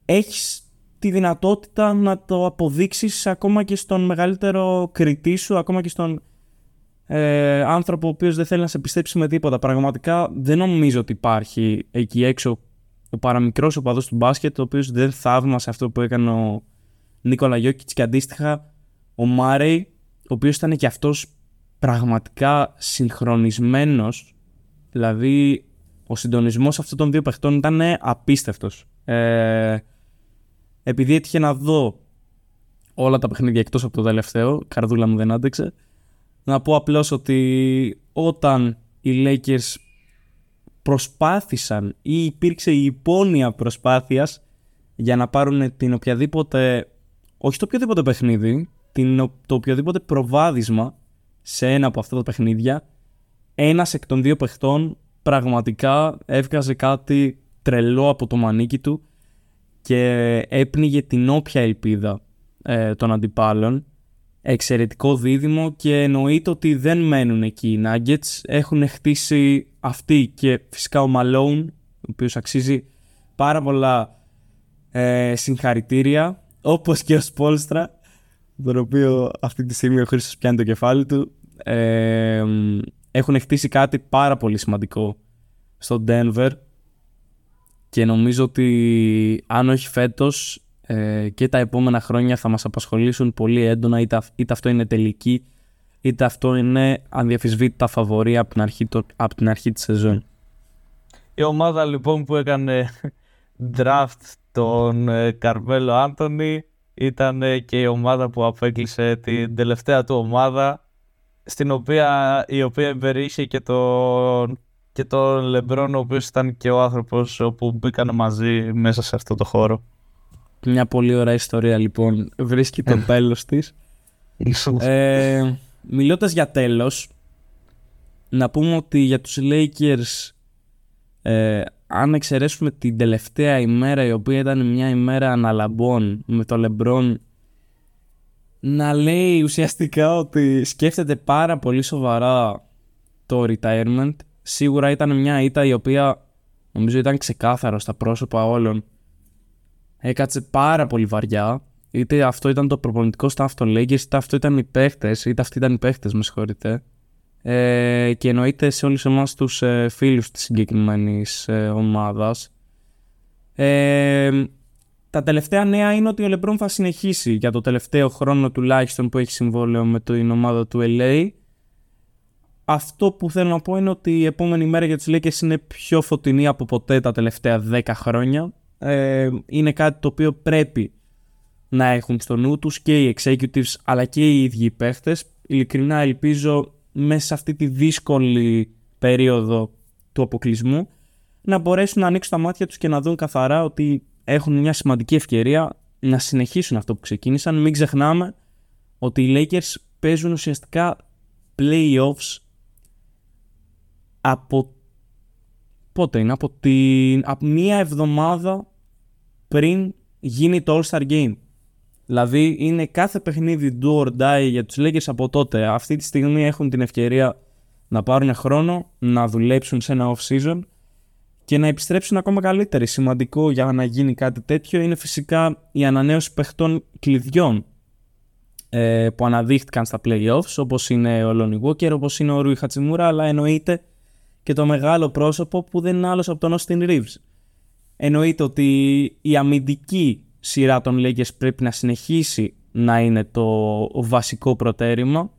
έχεις τη δυνατότητα να το αποδείξεις ακόμα και στον μεγαλύτερο κριτή σου, ακόμα και στον ε, άνθρωπο ο οποίος δεν θέλει να σε πιστέψει με τίποτα. Πραγματικά δεν νομίζω ότι υπάρχει εκεί έξω ο παραμικρός οπαδός του μπάσκετ, ο οποίος δεν θαύμασε αυτό που έκανε ο Νίκολα Γιώκητς και αντίστοιχα ο Μάρεϊ, ο οποίος ήταν και αυτός πραγματικά συγχρονισμένος, δηλαδή ο συντονισμός αυτών των δύο παιχτών ήταν απίστευτος. Ε, επειδή έτυχε να δω όλα τα παιχνίδια εκτός από το τελευταίο, καρδούλα μου δεν άντεξε, να πω απλώς ότι όταν οι Lakers προσπάθησαν ή υπήρξε η υπόνοια προσπάθειας για να πάρουν την οποιαδήποτε, όχι το οποιοδήποτε παιχνίδι, την, το οποιοδήποτε προβάδισμα σε ένα από αυτά τα παιχνίδια, ένας εκ των δύο παιχτών πραγματικά έβγαζε κάτι τρελό από το μανίκι του και έπνιγε την όποια ελπίδα ε, των αντιπάλων. Εξαιρετικό δίδυμο και εννοείται ότι δεν μένουν εκεί οι Nuggets. Έχουν χτίσει αυτοί και φυσικά ο Malone, ο οποίος αξίζει πάρα πολλά ε, συγχαρητήρια, όπως και ο Σπόλστρα, τον οποίο αυτή τη στιγμή ο Χρήστος πιάνει το κεφάλι του. Ε, έχουν χτίσει κάτι πάρα πολύ σημαντικό στο Denver και νομίζω ότι αν όχι φέτος ε, και τα επόμενα χρόνια θα μας απασχολήσουν πολύ έντονα είτε, είτε αυτό είναι τελική είτε αυτό είναι ανδιαφυσβήτητα φαβορή από την αρχή, το, από την αρχή της σεζόν. Η ομάδα λοιπόν που έκανε draft τον Καρβέλο Άντωνη ήταν και η ομάδα που απέκλεισε την τελευταία του ομάδα στην οποία η οποία εμπεριείχε και τον και τον Λεμπρόν ο οποίος ήταν και ο άνθρωπος που μπήκαν μαζί μέσα σε αυτό το χώρο. Μια πολύ ωραία ιστορία λοιπόν βρίσκει το τέλος της. ε, μιλώντας για τέλος, να πούμε ότι για τους Lakers ε, αν εξαιρέσουμε την τελευταία ημέρα η οποία ήταν μια ημέρα αναλαμπών με το LeBron να λέει ουσιαστικά ότι σκέφτεται πάρα πολύ σοβαρά το retirement σίγουρα ήταν μια ήττα η οποία νομίζω ήταν ξεκάθαρο στα πρόσωπα όλων. Έκατσε πάρα πολύ βαριά. Είτε αυτό ήταν το προπονητικό staff των Lakers, είτε αυτό ήταν οι παίχτες, είτε αυτοί ήταν οι παίχτες, με συγχωρείτε. Ε, και εννοείται σε όλους εμάς τους ε, φίλους της συγκεκριμένης ε, ομάδας. Ε, τα τελευταία νέα είναι ότι ο Λεμπρόν θα συνεχίσει για το τελευταίο χρόνο τουλάχιστον που έχει συμβόλαιο με την ομάδα του LA αυτό που θέλω να πω είναι ότι η επόμενη μέρα για τους Lakers είναι πιο φωτεινή από ποτέ τα τελευταία 10 χρόνια. Ε, είναι κάτι το οποίο πρέπει να έχουν στο νου τους και οι executives αλλά και οι ίδιοι οι παίχτες. Ειλικρινά ελπίζω μέσα σε αυτή τη δύσκολη περίοδο του αποκλεισμού να μπορέσουν να ανοίξουν τα μάτια τους και να δουν καθαρά ότι έχουν μια σημαντική ευκαιρία να συνεχίσουν αυτό που ξεκίνησαν. Μην ξεχνάμε ότι οι Lakers παίζουν ουσιαστικά playoffs από πότε είναι, από, την, από μία εβδομάδα πριν γίνει το All-Star Game. Δηλαδή είναι κάθε παιχνίδι do or die για τους Lakers από τότε. Αυτή τη στιγμή έχουν την ευκαιρία να πάρουν χρόνο, να δουλέψουν σε ένα off-season και να επιστρέψουν ακόμα καλύτεροι. Σημαντικό για να γίνει κάτι τέτοιο είναι φυσικά η ανανέωση παιχτών κλειδιών. ε, που αναδείχτηκαν στα playoffs όπως είναι ο Lonnie Walker, όπως είναι ο Ρουι Χατσιμούρα αλλά εννοείται και το μεγάλο πρόσωπο που δεν είναι άλλος από τον Austin Reeves. Εννοείται ότι η αμυντική σειρά των Lakers πρέπει να συνεχίσει να είναι το βασικό προτέρημα.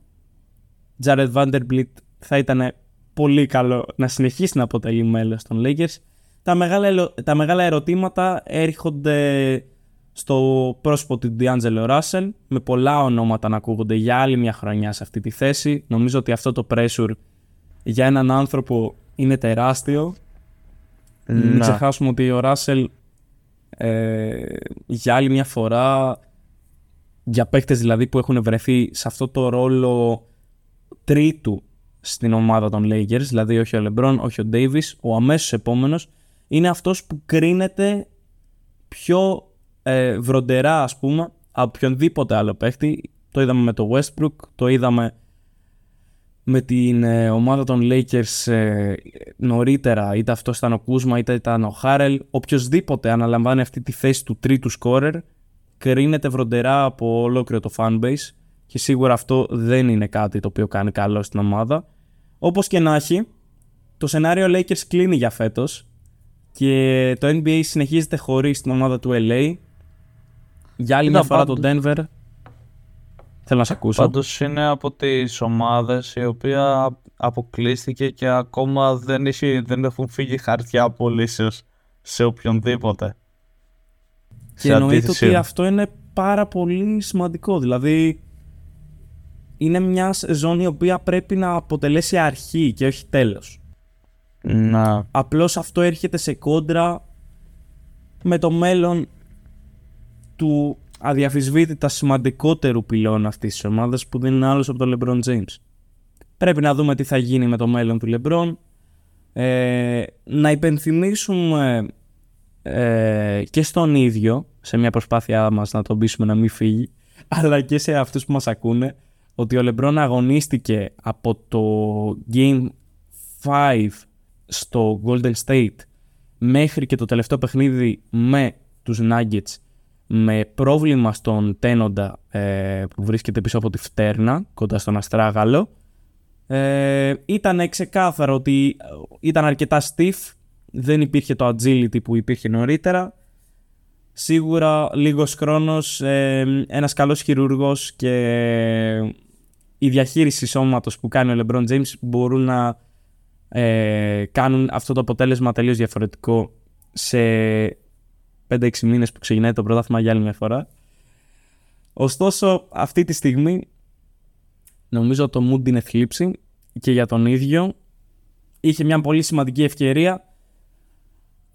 Jared Vanderbilt θα ήταν πολύ καλό να συνεχίσει να αποτελεί μέλος των Lakers. Τα μεγάλα, τα μεγάλα ερωτήματα έρχονται στο πρόσωπο του D'Angelo Russell με πολλά ονόματα να ακούγονται για άλλη μια χρονιά σε αυτή τη θέση. Νομίζω ότι αυτό το pressure για έναν άνθρωπο είναι τεράστιο. Να. Μην ξεχάσουμε ότι ο Russell ε, για άλλη μια φορά για παίκτες δηλαδή που έχουν βρεθεί σε αυτό το ρόλο τρίτου στην ομάδα των Lakers, δηλαδή όχι ο LeBron, όχι ο Davis, ο αμέσως επόμενος είναι αυτός που κρίνεται πιο ε, βροντερά ας πούμε από οποιονδήποτε άλλο παίχτη. Το είδαμε με το Westbrook, το είδαμε με την ε, ομάδα των Lakers ε, νωρίτερα, είτε αυτό ήταν ο Κούσμα είτε ήταν ο Χάρελ. Οποιοδήποτε αναλαμβάνει αυτή τη θέση του τρίτου σκόρερ κρίνεται βροντερά από ολόκληρο το fanbase και σίγουρα αυτό δεν είναι κάτι το οποίο κάνει καλό στην ομάδα. Όπως και να έχει, το σενάριο Lakers κλείνει για φέτος και το NBA συνεχίζεται χωρίς την ομάδα του LA. Για άλλη μια φορά το Denver. Θέλω να σε ακούσω. Πάντως είναι από τις ομάδες η οποία αποκλείστηκε και ακόμα δεν, έχει, δεν έχουν φύγει χαρτιά απολύσεως σε οποιονδήποτε. Και εννοείται ότι αυτό είναι πάρα πολύ σημαντικό. Δηλαδή είναι μια ζώνη η οποία πρέπει να αποτελέσει αρχή και όχι τέλος. Να. Απλώς αυτό έρχεται σε κόντρα με το μέλλον του αδιαφυσβήτητα σημαντικότερου πυλώνα αυτής της ομάδας που δεν είναι άλλος από τον LeBron James. Πρέπει να δούμε τι θα γίνει με το μέλλον του LeBron. Ε, να υπενθυμίσουμε ε, και στον ίδιο, σε μια προσπάθειά μας να τον πείσουμε να μην φύγει, [LAUGHS] αλλά και σε αυτούς που μας ακούνε, ότι ο LeBron αγωνίστηκε από το Game 5 στο Golden State μέχρι και το τελευταίο παιχνίδι με τους Nuggets με πρόβλημα στον τένοντα ε, που βρίσκεται πίσω από τη φτέρνα κοντά στον Αστράγαλο ε, ήταν ξεκάθαρο ότι ήταν αρκετά stiff δεν υπήρχε το agility που υπήρχε νωρίτερα. Σίγουρα λίγος χρόνος ε, ένας καλός χειρούργος και η διαχείριση σώματος που κάνει ο LeBron James μπορούν να ε, κάνουν αυτό το αποτέλεσμα τελείως διαφορετικό σε 5-6 μήνες που ξεκινάει το πρωτάθλημα για άλλη μια φορά. Ωστόσο, αυτή τη στιγμή νομίζω το mood είναι θλίψη και για τον ίδιο. Είχε μια πολύ σημαντική ευκαιρία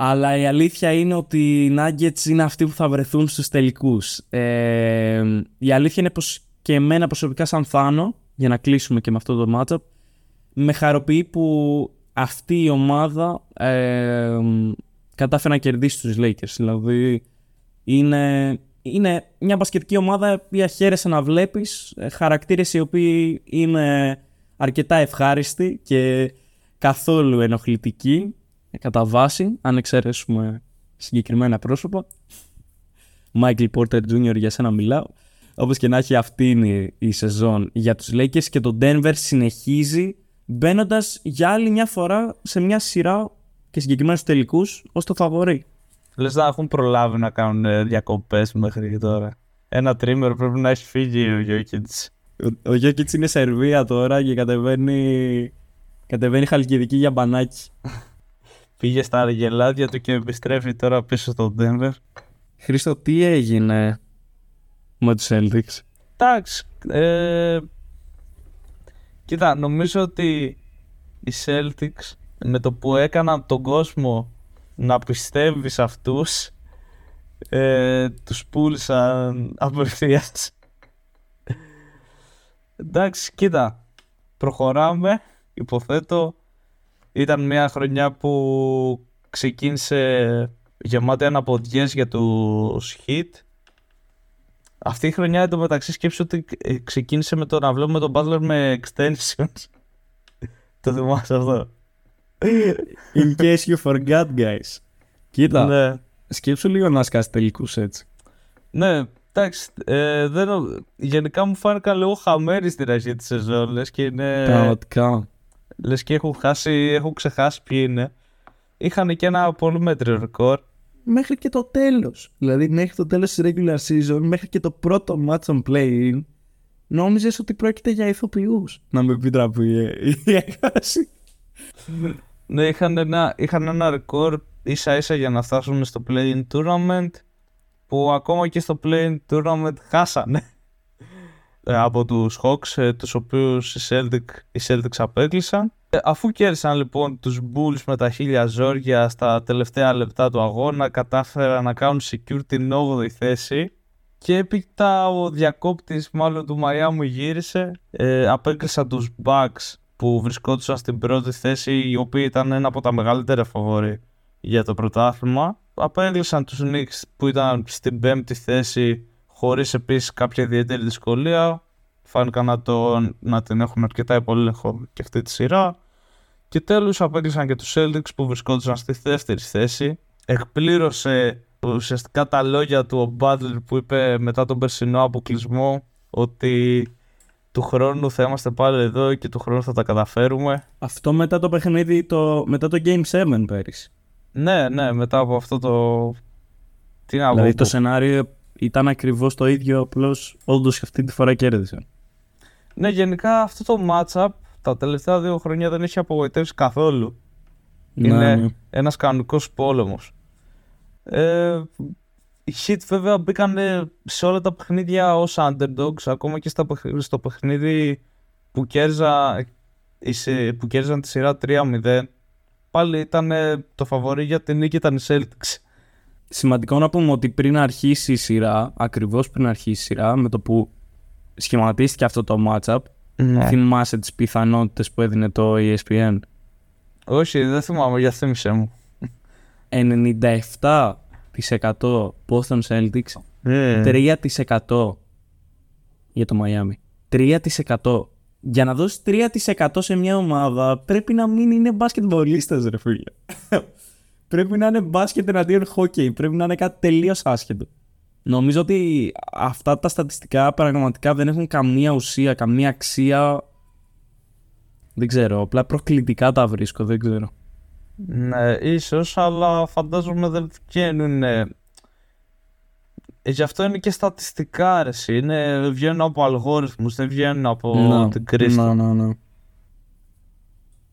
αλλά η αλήθεια είναι ότι οι Nuggets είναι αυτοί που θα βρεθούν στους τελικούς. Ε, η αλήθεια είναι πως και εμένα προσωπικά σαν Θάνο, για να κλείσουμε και με αυτό το matchup, με χαροποιεί που αυτή η ομάδα ε, κατάφερε να κερδίσει τους Lakers. Δηλαδή είναι, είναι μια μπασκετική ομάδα που χαίρεσαι να βλέπεις, ε, χαρακτήρες οι οποίοι είναι αρκετά ευχάριστοι και καθόλου ενοχλητικοί ε, κατά βάση, αν εξαιρέσουμε συγκεκριμένα πρόσωπα. Michael Porter Jr. για σένα μιλάω. Όπως και να έχει, αυτή είναι η σεζόν για τους Lakers και το Denver συνεχίζει μπαίνοντας για άλλη μια φορά σε μια σειρά και συγκεκριμένα τελικούς ως το φαβορή. Λες να έχουν προλάβει να κάνουν ε, διακοπές μέχρι τώρα. Ένα τρίμερο πρέπει να έχει φύγει ο Γιώκητς. Ο, ο Γιώκητς είναι Σερβία τώρα και κατεβαίνει, κατεβαίνει χαλκιδική για μπανάκι. Πήγε στα αργελάδια του και επιστρέφει τώρα πίσω στο Denver. Χρήστο, τι έγινε με τους Celtics; Εντάξει. Ε, κοίτα, νομίζω ότι οι Celtics με το που έκαναν τον κόσμο να πιστεύει σε αυτούς ε, τους πούλησαν απευθείας. Εντάξει, κοίτα, προχωράμε. Υποθέτω ήταν μια χρονιά που ξεκίνησε γεμάτη αναποδιές για τους hit αυτή η χρονιά εντωμεταξύ σκέψου ότι ε, ξεκίνησε με το να βλέπουμε τον Butler με extensions. το θυμάσαι αυτό; In case you forgot, guys. Κοίτα. Ναι. Σκέψου λίγο να σκάσει τελικούς έτσι. Ναι, Εντάξει, ε, δεν, γενικά μου φάνηκαν λίγο χαμένοι στην αρχή της σεζόν. Λες και είναι. Πραγματικά. Λες και έχουν, χάσει, έχουν ξεχάσει ποιοι είναι. Είχαν και ένα πολύ μέτριο ρεκόρ. Μέχρι και το τέλος. Δηλαδή, μέχρι το τέλος της regular season, μέχρι και το πρώτο match on play-in, νόμιζες ότι πρόκειται για ηθοποιούς. Να με επιτραπεί η έκφραση. [LAUGHS] Ναι, είχαν ένα, είχαν ένα ρεκόρ ίσα ίσα για να φτάσουν στο play-in tournament που ακόμα και στο play-in tournament χάσανε. Ε, από τους Hawks ε, τους οποίους οι, Celtic, οι Celtics απέκλεισαν. Ε, αφού κέρδισαν λοιπόν τους Bulls με τα χίλια ζόρια στα τελευταία λεπτά του αγώνα κατάφεραν να κάνουν secure την 8η θέση. Και έπειτα ο διακόπτης μάλλον του Μαϊάμου γύρισε ε, απέκλεισαν τους Bucks που βρισκόντουσαν στην πρώτη θέση οι οποίοι ήταν ένα από τα μεγαλύτερα φαβόρη για το πρωτάθλημα. Απέκλεισαν τους Knicks που ήταν στην πέμπτη θέση χωρίς επίσης κάποια ιδιαίτερη δυσκολία. Φάνηκαν να, το, να την έχουν αρκετά υπολέχο και αυτή τη σειρά. Και τέλος απέκλεισαν και τους Celtics που βρισκόντουσαν στη δεύτερη θέση. Εκπλήρωσε ουσιαστικά τα λόγια του ο Butler που είπε μετά τον περσινό αποκλεισμό ότι του χρόνου θα είμαστε πάλι εδώ και του χρόνου θα τα καταφέρουμε. Αυτό μετά το παιχνίδι, το, μετά το Game 7 πέρυσι. Ναι, ναι, μετά από αυτό το. Τι να δηλαδή πω, το σενάριο ήταν ακριβώς το ίδιο, απλώς όντως αυτή τη φορά κέρδισαν. Ναι, γενικά αυτό το matchup τα τελευταία δύο χρόνια δεν έχει απογοητεύσει καθόλου. Ναι, Είναι ναι. ένας κανονικός πόλεμος. Ε, οι Heat βέβαια μπήκαν σε όλα τα παιχνίδια ως underdogs, ακόμα και στα, παιχ- στο παιχνίδι που, κέρδιζα, η σε- που κέρδιζαν τη σειρά 3-0. Πάλι ήταν το φαβορή για την νίκη ήταν οι Celtics. Σημαντικό να πούμε ότι πριν αρχίσει η σειρά, ακριβώς πριν αρχίσει η σειρά, με το που σχηματίστηκε αυτό το matchup, Ναι. θυμάσαι τις πιθανότητες που έδινε το E ESPN. Όχι, δεν θυμάμαι, για θύμισε μου. 97% Boston Celtics, Ε. 3% για το Miami. 3%. Για να δώσεις 3% σε μια ομάδα πρέπει να μην είναι μπασκετμπολίστας ρε φίλε. [LAUGHS] πρέπει να είναι μπάσκετ εναντίον hockey. Πρέπει να είναι κάτι τελείως άσχετο. Νομίζω ότι αυτά τα στατιστικά πραγματικά δεν έχουν καμία ουσία, καμία αξία. Δεν ξέρω, απλά προκλητικά τα βρίσκω, δεν ξέρω. Ναι, ίσως, αλλά φαντάζομαι δεν βγαίνουν. ε, Γι' αυτό είναι και στατιστικά, ρε, εσύ. Είναι, βγαίνουν από αλγόριθμους, δεν βγαίνουν από Να, την κρίση. Ναι, ναι, ναι.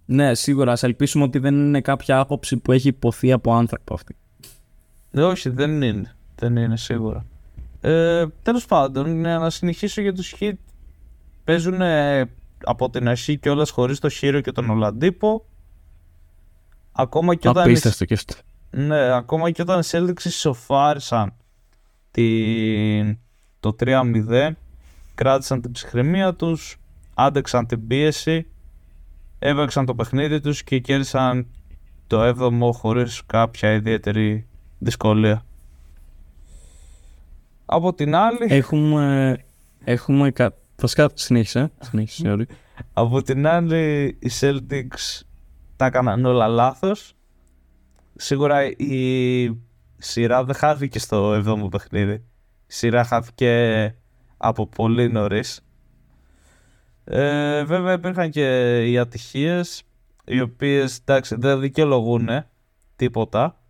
Ναι, σίγουρα. Ας ελπίσουμε ότι δεν είναι κάποια άποψη που έχει υποθεί από άνθρωπο αυτή. Ε, όχι, δεν είναι. Δεν είναι σίγουρα. Ε, Τέλος πάντων, ε, να συνεχίσω για τους Hit. Παίζουν ε, από την αρχή κιόλας χωρίς το Χείρο και τον Ολαντίπο. Ακόμα και όταν, οι- Απίστευτο και αυτό. ναι, ακόμα και όταν οι Celtics ισοφάρισαν την, το 3-0, κράτησαν την ψυχραιμία τους, άντεξαν την πίεση, έβαξαν το παιχνίδι τους και κέρδισαν το 7ο χωρίς κάποια ιδιαίτερη δυσκολία. Από την άλλη, Έχουμε. Έχουμε. κα- Βασικά, συνέχισε. Συνέχισε, sorry. από την άλλη οι Celtics τα έκαναν όλα λάθος. Σίγουρα η σειρά δεν χάθηκε στο 7ο παιχνίδι. Η σειρά χάθηκε από πολύ νωρίς. Ε, βέβαια υπήρχαν και οι ατυχίες οι οποίες εντάξει δεν δικαιολογούν τίποτα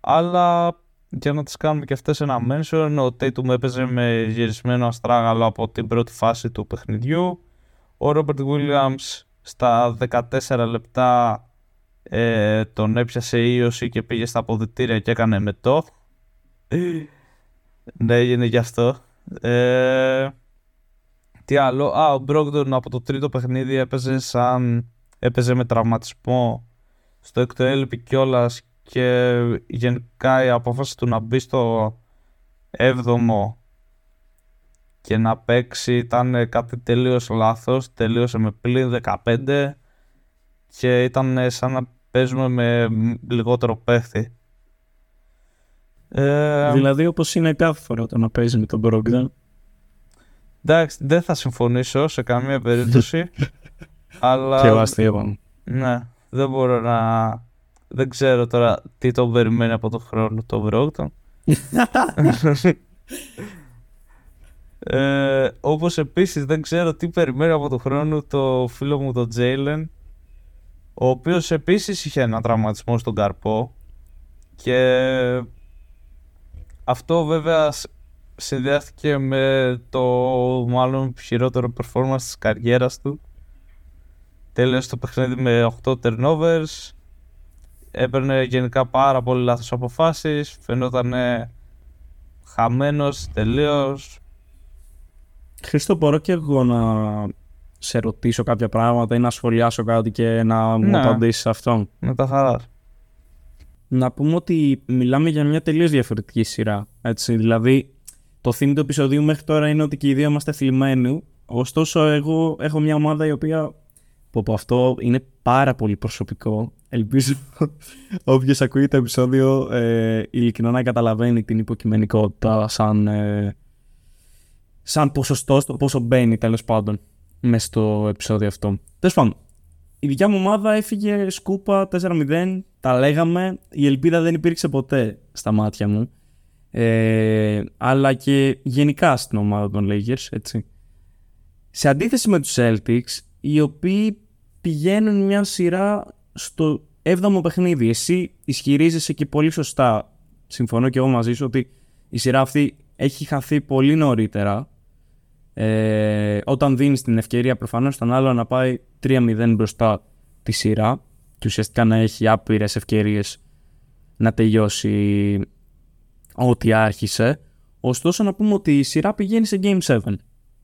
αλλά για να τις κάνουμε και αυτές ένα mention ο Tatum έπαιζε με γυρισμένο αστράγαλο από την πρώτη φάση του παιχνιδιού ο Robert Williams στα 14 λεπτά ε, τον έπιασε ίωση και πήγε στα αποδητήρια και έκανε μετό. [GASPS] ναι, έγινε γι' αυτό. Ε, τι άλλο; Α, ο Brogdon από το τρίτο παιχνίδι έπαιζε σαν... έπαιζε με τραυματισμό. Στο έκτο έλειπε κιόλας και γενικά η απόφαση του να μπει στο 7ο και να παίξει ήταν κάτι τελείως λάθος. Τελείωσε με πλήν 15 και ήταν σαν να παίζουμε με λιγότερο παίχτη. Ε, δηλαδή, όπως είναι κάθε φορά το να παίζει με τον Brogdon. εντάξει, δεν θα συμφωνήσω σε καμία περίπτωση. [LAUGHS] αλλά Και εγώ αστείευα. ναι, δεν μπορώ να... Δεν ξέρω τώρα τι τον περιμένει από τον χρόνο το Brogdon. [LAUGHS] [LAUGHS] Ε, όπως επίσης δεν ξέρω τι περιμένει από το χρόνο το φίλο μου τον Τζέιλεν ο οποίος επίσης είχε ένα τραυματισμό στον καρπό και αυτό βέβαια συνδυάστηκε με το μάλλον χειρότερο performance της καριέρας του. Τέλειωσε το παιχνίδι με 8 turnovers. Έπαιρνε γενικά πάρα πολύ λάθος αποφάσεις. Φαινόταν χαμένος τελείως. Χρήστο, μπορώ και εγώ να σε ρωτήσω κάποια πράγματα ή να σχολιάσω κάτι και να μου Ναι. απαντήσεις σε αυτό; Με τα χαράς. Να πούμε ότι μιλάμε για μια τελείως διαφορετική σειρά. Έτσι. Δηλαδή, το theme του επεισοδίου μέχρι τώρα είναι ότι και οι δύο είμαστε θλιμμένοι. Ωστόσο, εγώ έχω μια ομάδα η οποία. Πω, πω, αυτό είναι πάρα πολύ προσωπικό. Ελπίζω [LAUGHS] όποιος ακούει το επεισόδιο ε, ειλικρινά να καταλαβαίνει την υποκειμενικότητα σαν, ε, σαν ποσοστό στο πόσο μπαίνει τέλος πάντων μέσα στο επεισόδιο αυτό. Τέλος πάντων, η δικιά μου ομάδα έφυγε σκούπα 4-0. Τα λέγαμε. Η ελπίδα δεν υπήρξε ποτέ στα μάτια μου. Ε, αλλά και γενικά στην ομάδα των Lakers, έτσι. Σε αντίθεση με τους Celtics, οι οποίοι πηγαίνουν μια σειρά στο 7ο παιχνίδι. Εσύ ισχυρίζεσαι και πολύ σωστά, συμφωνώ και εγώ μαζί σου, ότι η σειρά αυτή έχει χαθεί πολύ νωρίτερα. Ε, όταν δίνεις την ευκαιρία προφανώς στον άλλο να πάει 3-0 μπροστά τη σειρά και ουσιαστικά να έχει άπειρες ευκαιρίες να τελειώσει ό,τι άρχισε. Ωστόσο να πούμε ότι η σειρά πηγαίνει σε Game 7.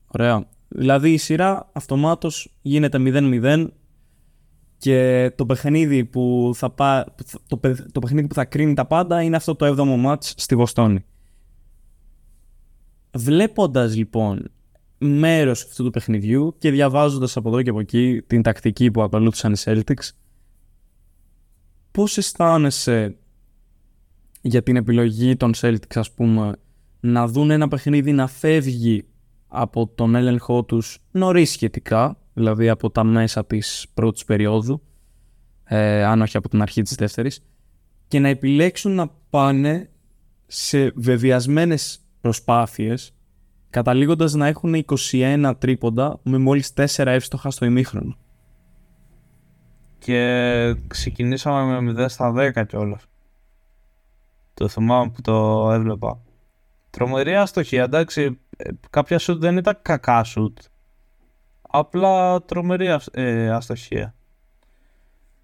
Ωραία. Δηλαδή η σειρά αυτομάτως γίνεται 0-0 και το παιχνίδι που θα, πά, που θα- το, παι- το παιχνίδι που θα κρίνει τα πάντα είναι αυτό το 7ο μάτς στη Βοστόνη. Βλέποντας λοιπόν μέρος αυτού του παιχνιδιού και διαβάζοντας από εδώ και από εκεί την τακτική που ακολούθησαν οι Celtics πώς αισθάνεσαι για την επιλογή των Celtics ας πούμε να δουν ένα παιχνίδι να φεύγει από τον έλεγχό τους νωρίς σχετικά δηλαδή από τα μέσα της πρώτης περίοδου ε, αν όχι από την αρχή της δεύτερης και να επιλέξουν να πάνε σε βεβαιασμένες προσπάθειες καταλήγοντας να έχουν 21 τρίποντα με μόλις 4 εύστοχα στο ημίχρονο. Και ξεκινήσαμε με 0 στα 10 κιόλας. Το θυμάμαι που το έβλεπα. Τρομερή αστοχία, εντάξει. ε, Κάποια σουτ δεν ήταν κακά σουτ. Απλά τρομερή ασ- ε, αστοχία.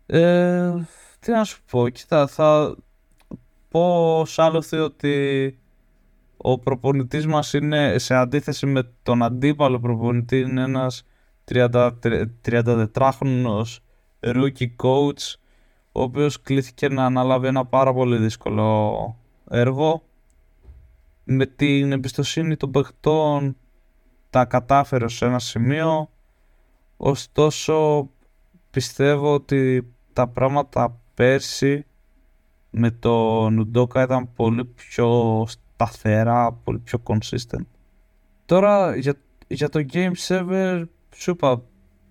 Ε, τι να σου πω, κοίτα, θα πω σ' άλλοτε ότι ο προπονητής μας είναι σε αντίθεση με τον αντίπαλο προπονητή είναι ένας 30 34χρονος rookie coach ο οποίος κλήθηκε να αναλάβει ένα πάρα πολύ δύσκολο έργο. Με την εμπιστοσύνη των παιχτών τα κατάφερε σε ένα σημείο. Ωστόσο πιστεύω ότι τα πράγματα πέρσι με το Νουντόκα ήταν πολύ πιο σταθερά, πολύ πιο consistent. Τώρα για, για το Game 7 σου είπα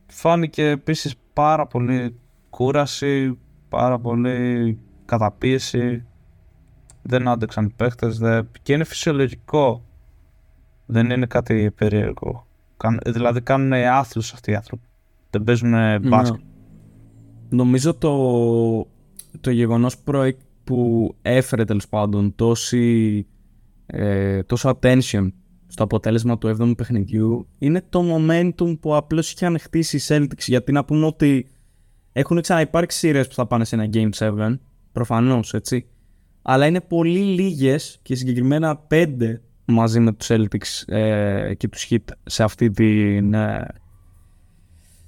φάνηκε επίσης πάρα πολύ κούραση, πάρα πολύ καταπίεση. Δεν άντεξαν οι παίχτες δε... και είναι φυσιολογικό. Δεν είναι κάτι περίεργο. Καν- δηλαδή κάνουν άθλους αυτοί οι άνθρωποι. Δεν παίζουν μπάσκετ. Νομίζω το, το γεγονός προε- που έφερε τέλος πάντων τόση, ε, τόσο attention στο αποτέλεσμα του 7ου παιχνιδιού είναι το momentum που απλώς είχε ανεχτήσει οι Celtics γιατί να πούμε ότι έχουν ξαναυπάρξει σειρές που θα πάνε σε ένα Game 7 προφανώς έτσι αλλά είναι πολύ λίγες και συγκεκριμένα πέντε μαζί με τους Celtics ε, και τους Heat σε αυτή, την, ε,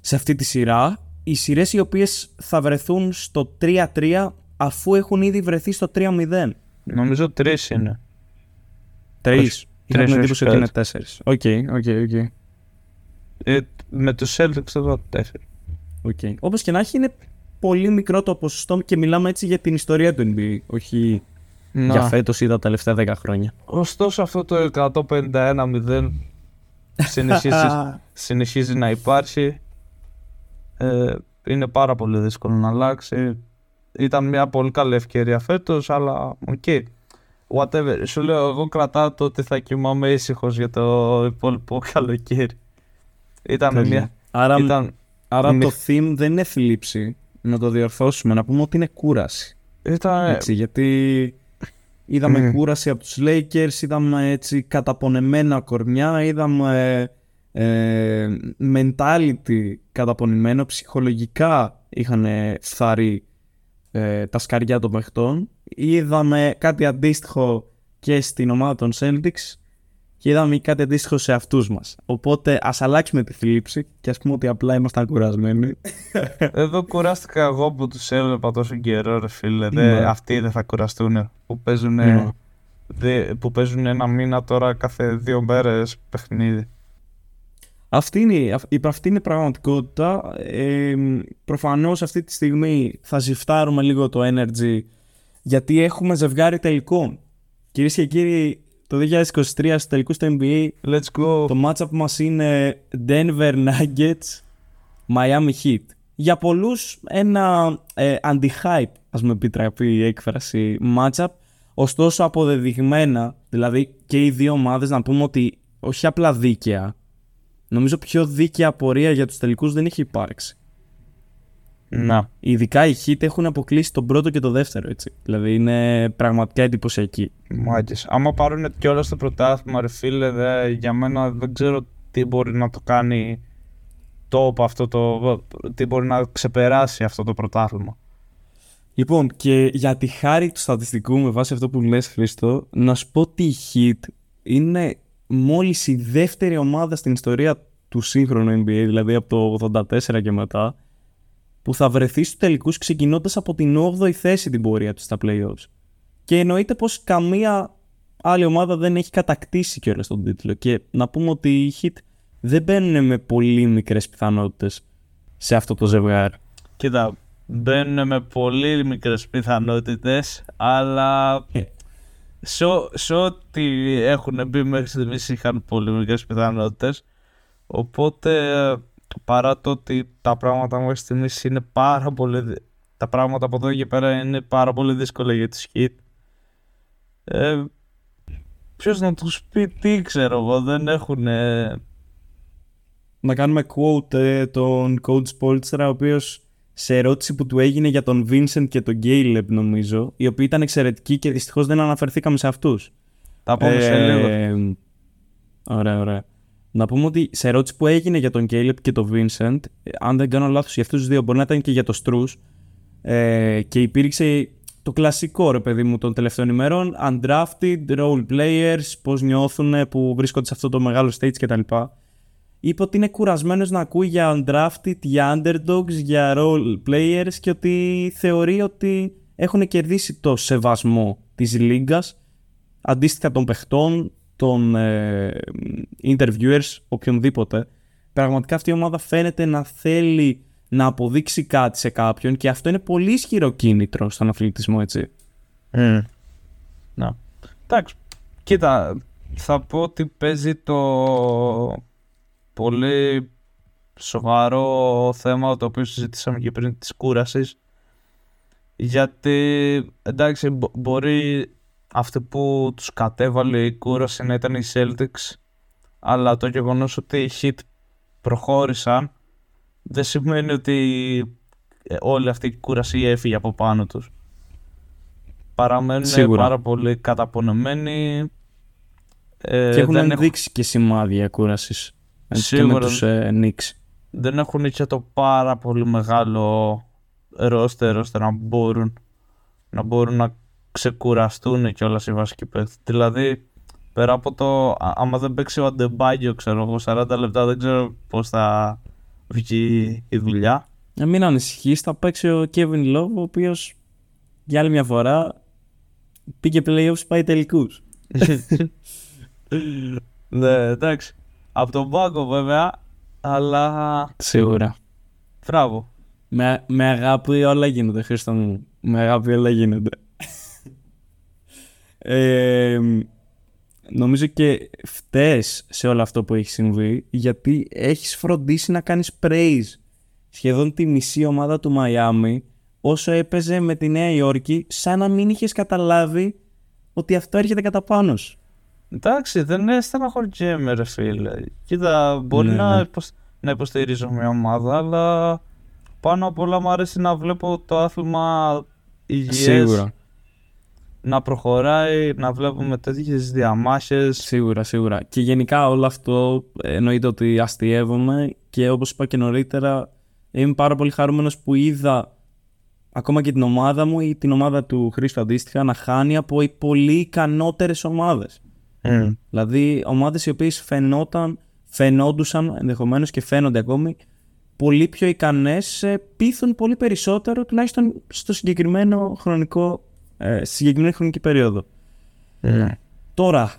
σε αυτή τη σειρά οι σειρές οι οποίες θα βρεθούν στο 3-3 αφού έχουν ήδη βρεθεί στο 3-0 Νομίζω τρεις είναι. Τρεις. Είχα τρεις, την όχι εντύπωση ότι είναι κάτι. τέσσερις. OK, OK, OK. Ε, με τους Celtics θα δω τέσσερι. Οκ. Όπως και να έχει είναι πολύ μικρό το ποσοστό και μιλάμε έτσι για την ιστορία του NBA, όχι για φέτος ή τα τελευταία 10 χρόνια. Ωστόσο αυτό το 151-0 συνεχίζει, [LAUGHS] συνεχίζει να υπάρχει. Ε, είναι πάρα πολύ δύσκολο να αλλάξει. Ήταν μια πολύ καλή ευκαιρία φέτος, αλλά OK. Whatever. Σου λέω, εγώ κρατάω το ότι θα κοιμάμαι ήσυχος για το υπόλοιπο [LAUGHS] καλοκαίρι. Ήταν Τέλεια. μια. Άρα, Ήταν, άρα μη- το theme δεν είναι θλίψη. Να το διορθώσουμε, να πούμε ότι είναι κούραση. ήταν, Έτσι, γιατί είδαμε Μμμ. κούραση από τους Lakers, είδαμε έτσι καταπονεμένα κορμιά, είδαμε ε, mentality καταπονημένο, ψυχολογικά είχαν φθαρεί ε, τα σκαριά των παιχτών. Είδαμε κάτι αντίστοιχο και στην ομάδα των Celtics και είδαμε κάτι αντίστοιχο σε αυτούς μας. Οπότε ας αλλάξουμε τη θλίψη και ας πούμε ότι απλά ήμασταν κουρασμένοι. Εδώ κουράστηκα εγώ που τους έβλεπα τόσο καιρό, ρε φίλε. Δε, Ναι. αυτοί δεν θα κουραστούν που παίζουν, Ναι. που παίζουν ένα μήνα τώρα κάθε δύο μέρες παιχνίδι. Αυτή είναι, αυ- η- αυτή είναι η πραγματικότητα. Ε, προφανώς αυτή τη στιγμή θα ζυφτάρουμε λίγο το energy γιατί έχουμε ζευγάρι τελικών. Κυρίες και κύριοι, το 2023 στους τελικούς του NBA Let's go. το matchup μας είναι Denver Nuggets Miami Heat. Για πολλούς ένα ε, anti-hype, ας με επιτραπεί η έκφραση, matchup. Ωστόσο αποδεδειγμένα, δηλαδή και οι δύο ομάδες να πούμε ότι όχι απλά δίκαια, νομίζω πιο δίκαια πορεία για τους τελικούς δεν έχει υπάρξει. Να. Ειδικά οι Heat έχουν αποκλείσει τον πρώτο και το δεύτερο, έτσι. Δηλαδή είναι πραγματικά εντυπωσιακοί. Μάγκες. Άμα πάρουν και όλα στο πρωτάθλημα, ρε φίλε, δε, για μένα δεν ξέρω τι μπορεί να το κάνει top αυτό το. τι μπορεί να ξεπεράσει αυτό το πρωτάθλημα. Λοιπόν, και για τη χάρη του στατιστικού, με βάση αυτό που λες Χρήστο, να σου πω ότι η Heat είναι μόλις η δεύτερη ομάδα στην ιστορία του σύγχρονου NBA, δηλαδή από το 84 και μετά, που θα βρεθεί στους τελικούς ξεκινώντας από την 8η θέση την πορεία του στα playoffs. Και εννοείται πως καμία άλλη ομάδα δεν έχει κατακτήσει κιόλας τον τίτλο. Και να πούμε ότι οι Heat δεν μπαίνουν με πολύ μικρές πιθανότητες σε αυτό το ζευγάρι. Κοίτα, μπαίνουν με πολύ μικρές πιθανότητες, αλλά Ε. σε, ό- σε ό,τι έχουν μπει μέχρι στιγμής είχαν πολύ μικρές πιθανότητες. Οπότε, παρά το ότι τα πράγματα μέχρι στιγμής είναι πάρα πολύ... δυ- Τα πράγματα από εδώ και πέρα είναι πάρα πολύ δύσκολα για τους Heat. Ε, ποιος να τους πει τι ξέρω εγώ, δεν έχουν... να κάνουμε quote ε, τον coach Spolstra, ο οποίος σε ερώτηση που του έγινε για τον Vincent και τον Caleb νομίζω, οι οποίοι ήταν εξαιρετικοί και δυστυχώς δεν αναφερθήκαμε σε αυτούς. Τα πούμε σε Ε, λίγο. Ωραία, ωραία. Να πούμε ότι σε ερώτηση που έγινε για τον Caleb και τον Vincent, ε, αν δεν κάνω λάθος για αυτούς τους δύο, μπορεί να ήταν και για το Struz, ε, και υπήρξε το κλασικό ρε παιδί μου των τελευταίων ημερών, undrafted, role players, πώς νιώθουν που βρίσκονται σε αυτό το μεγάλο stage κτλ. Είπε ότι είναι κουρασμένος να ακούει για undrafted, για underdogs, για role players και ότι θεωρεί ότι έχουν κερδίσει το σεβασμό της λίγκας αντίστοιχα των παιχτών, των ε, interviewers, οποιονδήποτε. Πραγματικά αυτή η ομάδα φαίνεται να θέλει να αποδείξει κάτι σε κάποιον και αυτό είναι πολύ ισχυρό κίνητρο στον αθλητισμό, έτσι. Να. Εντάξει. Κοίτα, θα πω ότι παίζει το πολύ σοβαρό θέμα το οποίο συζητήσαμε και πριν της κούρασης. Γιατί εντάξει μπο- μπορεί αυτή που τους κατέβαλε η κούραση να ήταν οι Celtics αλλά το γεγονός ότι οι Heat προχώρησαν δεν σημαίνει ότι ε, όλη αυτή η κούραση έφυγε από πάνω τους. Παραμένουν Σίγουρα. πάρα πολύ καταπονεμένοι ε, και έχουν δεν, έχουν, δείξει και σημάδια κούραση. Και με Σίγουρα. τους ε, Knicks. δεν έχουν και το πάρα πολύ μεγάλο ρόστερ ώστε να μπορούν να μπορούν να ξεκουραστούν και όλα οι βασικοί παίκτες. Δηλαδή, πέρα από το, α- άμα δεν παίξει ο Αντεμπάγιο, ξέρω εγώ, 40 λεπτά, δεν ξέρω πώς θα βγει η δουλειά. Να μην ανησυχείς, θα παίξει ο Kevin Love, ο οποίος για άλλη μια φορά πήγε playoffs, πάει τελικούς. [LAUGHS] ναι, εντάξει. Από τον πάγκο βέβαια, αλλά Σίγουρα. μπράβο. Με, με αγάπη όλα γίνονται, Χρήστο μου. Με αγάπη όλα γίνονται. ε, νομίζω και φταίς σε όλο αυτό που έχει συμβεί γιατί έχεις φροντίσει να κάνεις praise σχεδόν τη μισή ομάδα του Μαϊάμι όσο έπαιζε με τη Νέα Υόρκη σαν να μην είχες καταλάβει ότι αυτό έρχεται κατά πάνω σου. Εντάξει, δεν είναι στεναχωριέμαι, ρε φίλε. Κοίτα, μπορεί Ναι, να, ναι. υποσ- να υποστηρίζω μια ομάδα, αλλά πάνω απ' όλα μου αρέσει να βλέπω το άθλημα υγιές, Σίγουρα. να προχωράει, να βλέπουμε τέτοιες διαμάχες. Σίγουρα, σίγουρα. Και γενικά όλο αυτό εννοείται ότι αστείευομαι και όπως είπα και νωρίτερα είμαι πάρα πολύ χαρούμενος που είδα ακόμα και την ομάδα μου ή την ομάδα του Χρήστο αντίστοιχα να χάνει από οι πολύ ικανότερες ομάδες. Mm. Δηλαδή ομάδες οι οποίες φαινόταν, φαινόντουσαν ενδεχομένως και φαίνονται ακόμη πολύ πιο ικανές, ε, πείθουν πολύ περισσότερο τουλάχιστον στο συγκεκριμένο χρονικό, ε, στη συγκεκριμένη χρονική περίοδο. Τώρα,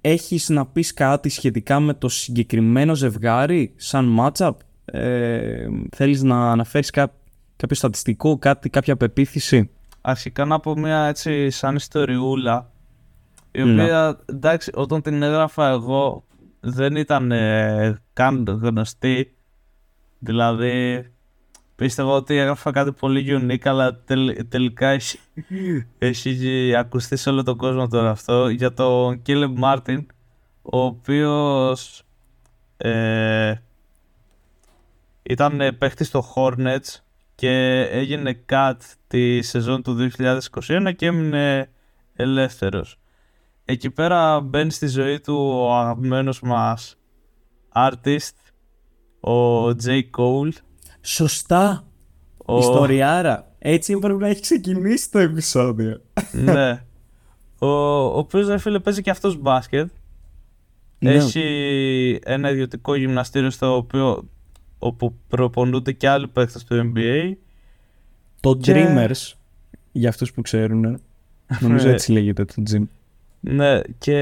έχεις να πεις κάτι σχετικά με το συγκεκριμένο ζευγάρι σαν matchup; Ε, θέλεις να αναφέρεις κά- κάποιο στατιστικό, κάτι, κάποια πεποίθηση; Αρχικά να πω μια έτσι σαν ιστοριούλα η Ναι. οποία εντάξει όταν την έγραφα εγώ δεν ήταν ε, καν γνωστή δηλαδή πίστευα ότι έγραφα κάτι πολύ unique αλλά τελ- τελικά έχει, έχει ακουστείς σε όλο τον κόσμο τώρα αυτό για τον Caleb Μάρτιν ο οποίος ε, ήταν ε, παίχτης στο Hornets και έγινε cut τη σεζόν του 2021 και έμεινε ελεύθερος. Εκεί πέρα μπαίνει στη ζωή του ο αγαπημένος μας artist, ο J. Cole. Σωστά. Ο... Ιστοριάρα. Έτσι έπρεπε να έχει ξεκινήσει το επεισόδιο. ναι. Ο, ο οποίος ρε φίλε παίζει και αυτός μπάσκετ. Ναι. Έχει ένα ιδιωτικό γυμναστήριο στο οποίο όπου προπονούνται και άλλοι παίκτες του NBA. Το Και- Dreamers, για αυτούς που ξέρουν, νομίζω Ναι. έτσι λέγεται το gym. Ναι, και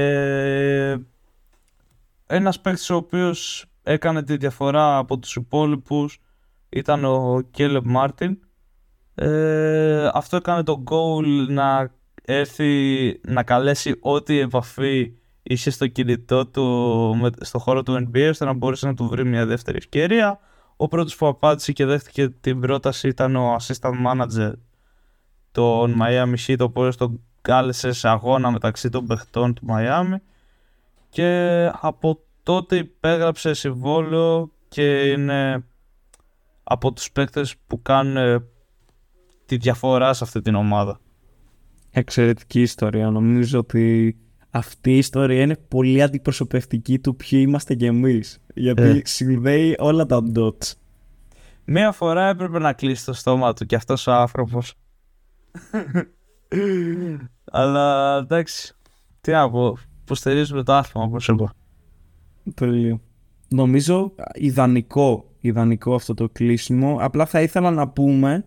ένας παίκτης ο οποίος έκανε τη διαφορά από τους υπόλοιπους ήταν ο Κέλεπ Μάρτιν. Ε, αυτό έκανε το goal να έρθει να καλέσει ό,τι επαφή είχε στο κινητό του με, στο χώρο του NBA ώστε να μπορέσει να του βρει μια δεύτερη ευκαιρία. Ο πρώτος που απάντησε και δέχτηκε την πρόταση ήταν ο assistant manager των Miami Heat, ο οποίος τον κάλεσες σε αγώνα μεταξύ των παιχτών του Miami και από τότε υπέγραψε συμβόλαιο και είναι από τους παίκτες που κάνουν ε, τη διαφορά σε αυτή την ομάδα. Εξαιρετική ιστορία. Νομίζω ότι αυτή η ιστορία είναι πολύ αντιπροσωπευτική του ποιοι είμαστε κι εμείς. Γιατί Ε. συνδέει όλα τα dots. Μία φορά έπρεπε να κλείσει το στόμα του και αυτός ο άνθρωπος. [LAUGHS] Αλλά εντάξει, τι να πω, υποστηρίζουμε το άθλημα όπως είπα. Τέλειο. Νομίζω ιδανικό, ιδανικό αυτό το κλείσιμο. Απλά θα ήθελα να πούμε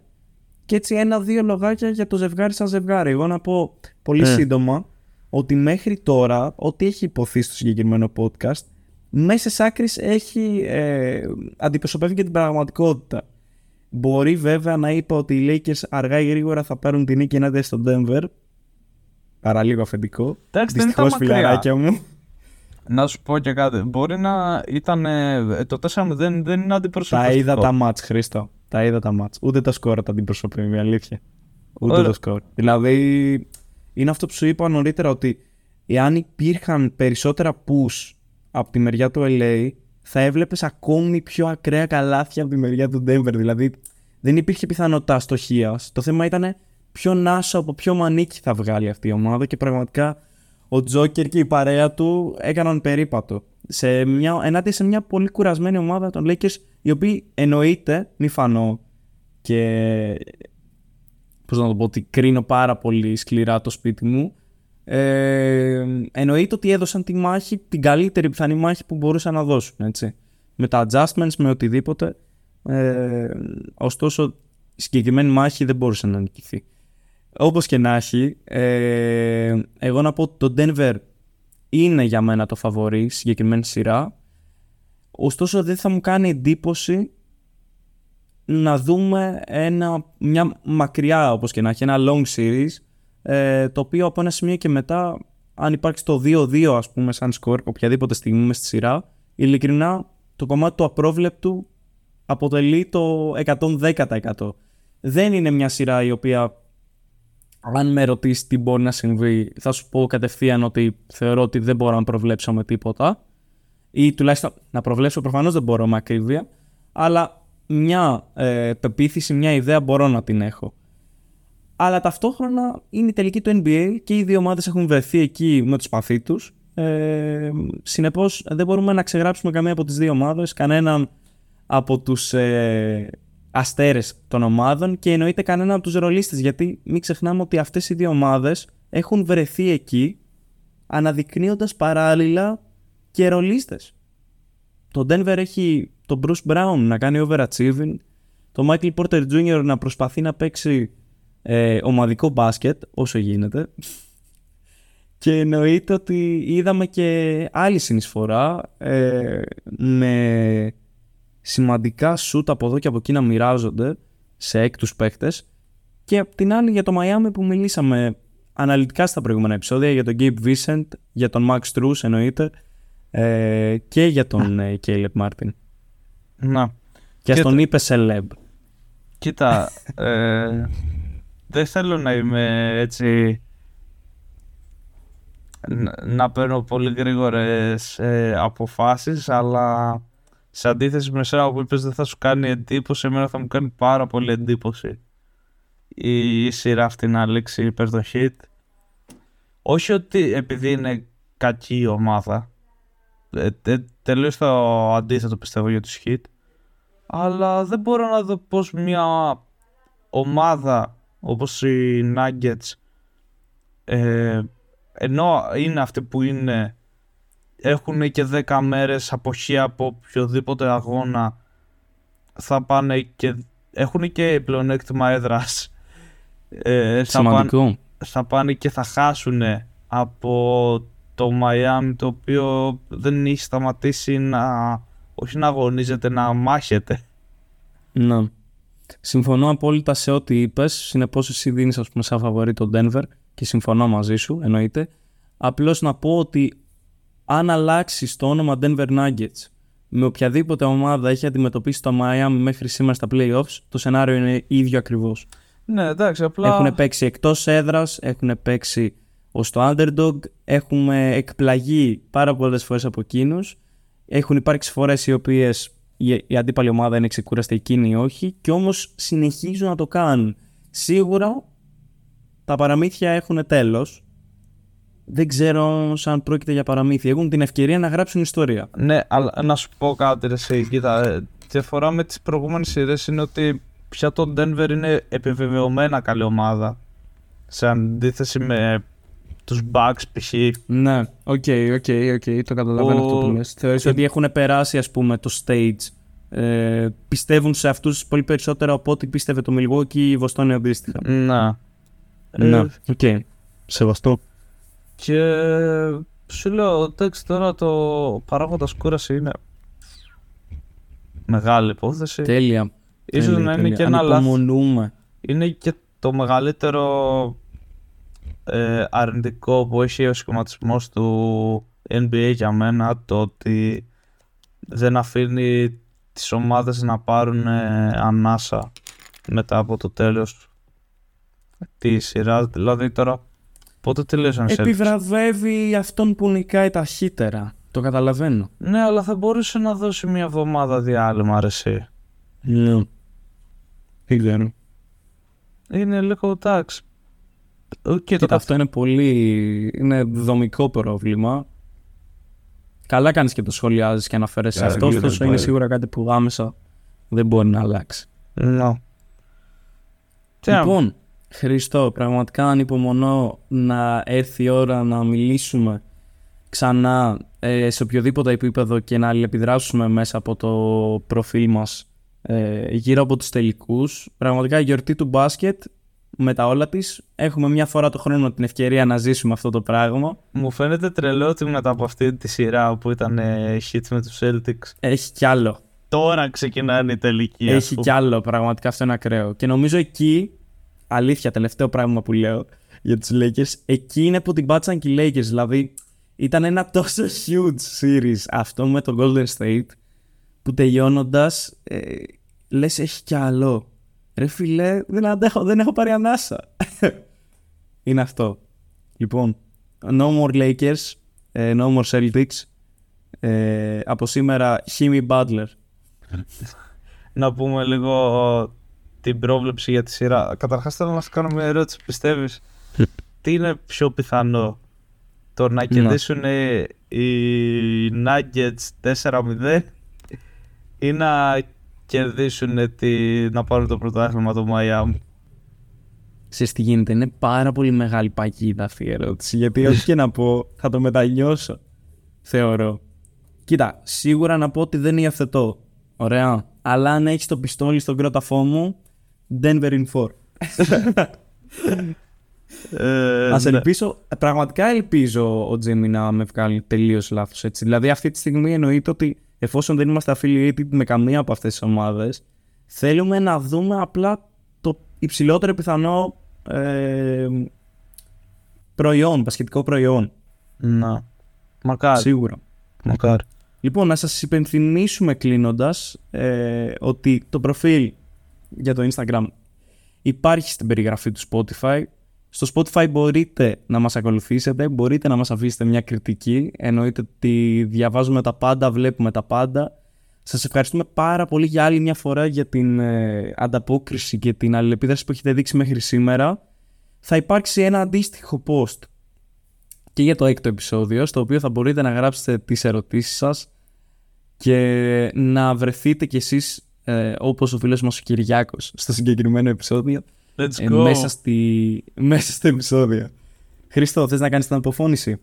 και έτσι ένα-δύο λογάκια για το ζευγάρι σαν ζευγάρι. Εγώ να πω πολύ Ε. σύντομα ότι μέχρι τώρα, ό,τι έχει υποθεί στο συγκεκριμένο podcast, μέσα άκρης έχει ε, αντιπροσωπεύει και την πραγματικότητα. Μπορεί βέβαια να είπα ότι οι Lakers αργά ή γρήγορα θα πάρουν την νίκη ενάντια στο Denver. Παραλίγο αφεντικό. Εντάξει, δεν Δυστυχώς ήταν μακριά. φιλαράκια μου. Να σου πω και κάτι. Μπορεί να ήταν. ε, Το 4-0 δεν είναι Τα αντιπροσωπευτικό. είδα τα μάτς, Χρήστο. Τα είδα τα μάτς. Ούτε το σκορ τα αντιπροσωπεύει, αλήθεια. Ούτε Ωραία. το σκορ. Δηλαδή, είναι αυτό που σου είπα νωρίτερα ότι εάν υπήρχαν περισσότερα push από τη μεριά του LA, θα έβλεπες ακόμη πιο ακραία καλάθια από τη μεριά του Denver. Δηλαδή, δεν υπήρχε πιθανότητα αστοχίας. Το θέμα ήταν ποιο νάσο από ποιο μανίκι θα βγάλει αυτή η ομάδα και πραγματικά ο Τζόκερ και η παρέα του έκαναν περίπατο. Σε μια, ενάντια σε μια πολύ κουρασμένη ομάδα των Lakers, οι οποίοι εννοείται, μη φανώ και πώς να το πω, ότι κρίνω πάρα πολύ σκληρά το σπίτι μου, ε, εννοείται ότι έδωσαν τη μάχη, την καλύτερη πιθανή μάχη που μπορούσαν να δώσουν, έτσι. Με τα adjustments, με οτιδήποτε. Ε, ωστόσο, η συγκεκριμένη μάχη δεν μπορούσε να νικηθεί. Όπως και να έχει, ε, εγώ να πω ότι το Denver είναι για μένα το φαβορή στη συγκεκριμένη σειρά. Ωστόσο δεν θα μου κάνει εντύπωση να δούμε ένα, μια μακριά όπως και να έχει ένα long series ε, το οποίο από ένα σημείο και μετά αν υπάρξει το 2-2 ας πούμε σαν σκορ οποιαδήποτε στιγμή μες στη σειρά ειλικρινά το κομμάτι του απρόβλεπτου αποτελεί το 110%. Δεν είναι μια σειρά η οποία αν με ρωτήσεις τι μπορεί να συμβεί, θα σου πω κατευθείαν ότι θεωρώ ότι δεν μπορώ να προβλέψω με τίποτα. Ή τουλάχιστον να προβλέψω προφανώς δεν μπορώ με ακρίβεια. Αλλά μια ε, πεποίθηση, μια ιδέα μπορώ να την έχω. Αλλά ταυτόχρονα είναι η τελική του NBA και οι δύο ομάδες έχουν βρεθεί εκεί με τους παθή τους. Ε, συνεπώς δεν μπορούμε να ξεγράψουμε καμία από τις δύο ομάδες, κανέναν από τους ε, αστέρες των ομάδων και εννοείται κανέναν από τους ρολίστες γιατί μην ξεχνάμε ότι αυτές οι δύο ομάδες έχουν βρεθεί εκεί αναδεικνύοντας παράλληλα και ρολίστες. Το Denver έχει τον Bruce Brown να κάνει overachieving, το Michael Porter Jr. να προσπαθεί να παίξει ε, ομαδικό μπάσκετ όσο γίνεται και εννοείται ότι είδαμε και άλλη συνεισφορά ε, με σημαντικά σούτ από εδώ και από εκεί να μοιράζονται σε έκτους παίχτες και απ' την άλλη για το Miami που μιλήσαμε αναλυτικά στα προηγούμενα επεισόδια για τον Gabe Vincent, για τον Max Struz εννοείται ε, και για τον ε, Caleb Martin. Να. Και, και τον είπε Celeb. Κοίτα, ε, δεν θέλω να είμαι έτσι να, παίρνω πολύ γρήγορες ε, αποφάσεις αλλά σε αντίθεση με εσένα που είπες δεν θα σου κάνει εντύπωση εμένα θα μου κάνει πάρα πολύ εντύπωση η, η σειρά αυτή να λήξει υπέρ το hit. Όχι ότι επειδή είναι κακή η ομάδα ε, ε, τελείως το αντίθετο πιστεύω για τους hit αλλά δεν μπορώ να δω πως μια ομάδα όπως οι Nuggets. Ε, ενώ είναι αυτοί που είναι έχουν και 10 μέρες αποχή από οποιοδήποτε αγώνα θα πάνε και έχουν και πλεονέκτημα έδρας. Ε, θα, πάνε, θα πάνε και θα χάσουν από το Miami το οποίο δεν έχει σταματήσει να όχι να αγωνίζεται να μάχεται. Ναι Συμφωνώ απόλυτα σε ό,τι είπες. Συνεπώς, εσύ δίνεις, ας πούμε, σαν φαβορή τον Denver και συμφωνώ μαζί σου, εννοείται. Απλώς να πω ότι αν αλλάξεις το όνομα Denver Nuggets με οποιαδήποτε ομάδα έχει αντιμετωπίσει το Miami μέχρι σήμερα στα playoffs, το σενάριο είναι ίδιο ακριβώς. Ναι, εντάξει, απλά. Έχουν παίξει εκτός έδρας, έχουν παίξει ως το underdog, έχουμε εκπλαγεί πάρα πολλές φορές από εκείνους. Έχουν υπάρξει φορές οι οποίες η αντίπαλη ομάδα είναι ξεκούραστη εκείνη ή όχι και όμως συνεχίζουν να το κάνουν. Σίγουρα τα παραμύθια έχουν τέλος. Δεν ξέρω αν πρόκειται για παραμύθια. Έχουν την ευκαιρία να γράψουν ιστορία. Ναι, αλλά να σου πω κάτι ρε εσύ. Κοίτα, ε, διαφορά με τις προηγούμενες σειρές είναι ότι πια το Denver είναι επιβεβαιωμένα καλή ομάδα. Σε αντίθεση με τους Bucks π.χ. Ναι, OK, OK, OK, το καταλαβαίνω αυτό που λες. Θεωρείς ότι έχουν περάσει ας πούμε το stage ε, πιστεύουν σε αυτούς πολύ περισσότερο από ό,τι πίστευε το Milwaukee και η Βοστόνη αντίστοιχα; Να. Να, ε, OK. Okay. Σεβαστό. Και σου λέω, εντάξει τώρα το παράγοντα κούραση είναι μεγάλη υπόθεση. Τέλεια. Ίσως να είναι και ένα λάθος. Είναι και το μεγαλύτερο ε, αρνητικό που έχει ο σχηματισμός του NBA για μένα το ότι δεν αφήνει τις ομάδες να πάρουν ε, ανάσα μετά από το τέλος τη σειρά. Δηλαδή τώρα πότε τελείωσαν σε Επιβραβεύει αυτόν που νικάει ταχύτερα. Το καταλαβαίνω. Ναι, αλλά θα μπορούσε να δώσει μια εβδομάδα διάλειμμα, αρεσί. Ναι. Δεν ξέρω. Είναι λίγο τάξη. Και το αυτό είναι πολύ. είναι δομικό πρόβλημα. Καλά κάνεις και το σχολιάζεις και αναφέρεσαι σε αυτό, ωστόσο είναι σίγουρα κάτι που άμεσα δεν μπορεί να αλλάξει. No. Λοιπόν, Χριστό, πραγματικά ανυπομονώ να έρθει η ώρα να μιλήσουμε ξανά ε, σε οποιοδήποτε επίπεδο και να αλληλεπιδράσουμε μέσα από το προφίλ μας ε, γύρω από τους τελικούς. Πραγματικά η γιορτή του μπάσκετ με τα όλα της. Έχουμε μια φορά το χρόνο την ευκαιρία να ζήσουμε αυτό το πράγμα. Μου φαίνεται τρελό ότι μετά από αυτή τη σειρά που ήταν ε, hits με τους Celtics. Έχει κι άλλο. Τώρα ξεκινάνε οι τελικοί. Έχει κι άλλο. Πραγματικά αυτό είναι ακραίο. Και νομίζω εκεί, αλήθεια, τελευταίο πράγμα που λέω για τους Lakers, εκεί είναι που την πάτσαν και οι Lakers. Δηλαδή, ήταν ένα τόσο huge series αυτό με το Golden State που τελειώνοντας, ε, λες έχει κι άλλο. Ρε φιλέ, δεν αντέχω, δεν έχω πάρει ανάσα. [LAUGHS] είναι αυτό. Λοιπόν, no more Lakers, ε, no more Celtics. Ε, από σήμερα, Jimmy Butler. Να πούμε λίγο την πρόβλεψη για τη σειρά. Καταρχάς θέλω να σου κάνω μια ερώτηση. Πιστεύεις; [LAUGHS] Τι είναι πιο πιθανό το να κερδίσουν οι Nuggets 4-0 ή να κερδίσουν τη, να πάρουν το πρωτάθλημα το Miami. Ξέρεις τι γίνεται, είναι πάρα πολύ μεγάλη παγίδα αυτή η ερώτηση. Γιατί ό,τι και να πω, θα το μετανιώσω. Θεωρώ. Κοίτα, σίγουρα να πω ότι δεν είναι αθετό. Ωραία. Αλλά αν έχεις το πιστόλι στον κρόταφό μου, Denver in 4. [LAUGHS] Ε, Α ναι. ελπίσω, πραγματικά ελπίζω ο Τζίμι να με βγάλει τελείως λάθος έτσι. Δηλαδή, αυτή τη στιγμή εννοείται ότι εφόσον δεν είμαστε affiliated με καμία από αυτές τις ομάδες, θέλουμε να δούμε απλά το υψηλότερο πιθανό ε, προϊόν, πασχετικό προϊόν. Να. Μακάρι. Σίγουρα. Μακάρι. Λοιπόν, να σας υπενθυμίσουμε κλείνοντας ε, ότι το προφίλ για το Instagram υπάρχει στην περιγραφή του Spotify. Στο Spotify μπορείτε να μας ακολουθήσετε, μπορείτε να μας αφήσετε μια κριτική. Εννοείται ότι διαβάζουμε τα πάντα, βλέπουμε τα πάντα. Σας ευχαριστούμε πάρα πολύ για άλλη μια φορά για την ε, ανταπόκριση και την αλληλεπίδραση που έχετε δείξει μέχρι σήμερα. Θα υπάρξει ένα αντίστοιχο post και για το έκτο επεισόδιο, στο οποίο θα μπορείτε να γράψετε τις ερωτήσεις σας και να βρεθείτε κι εσείς, ε, όπως ο φίλος μας ο Κυριάκος, στο συγκεκριμένο επεισόδιο, Let's ε, go. μέσα, στη, μέσα στο επεισόδιο. Χρήστο, θες να κάνεις την αποφώνηση;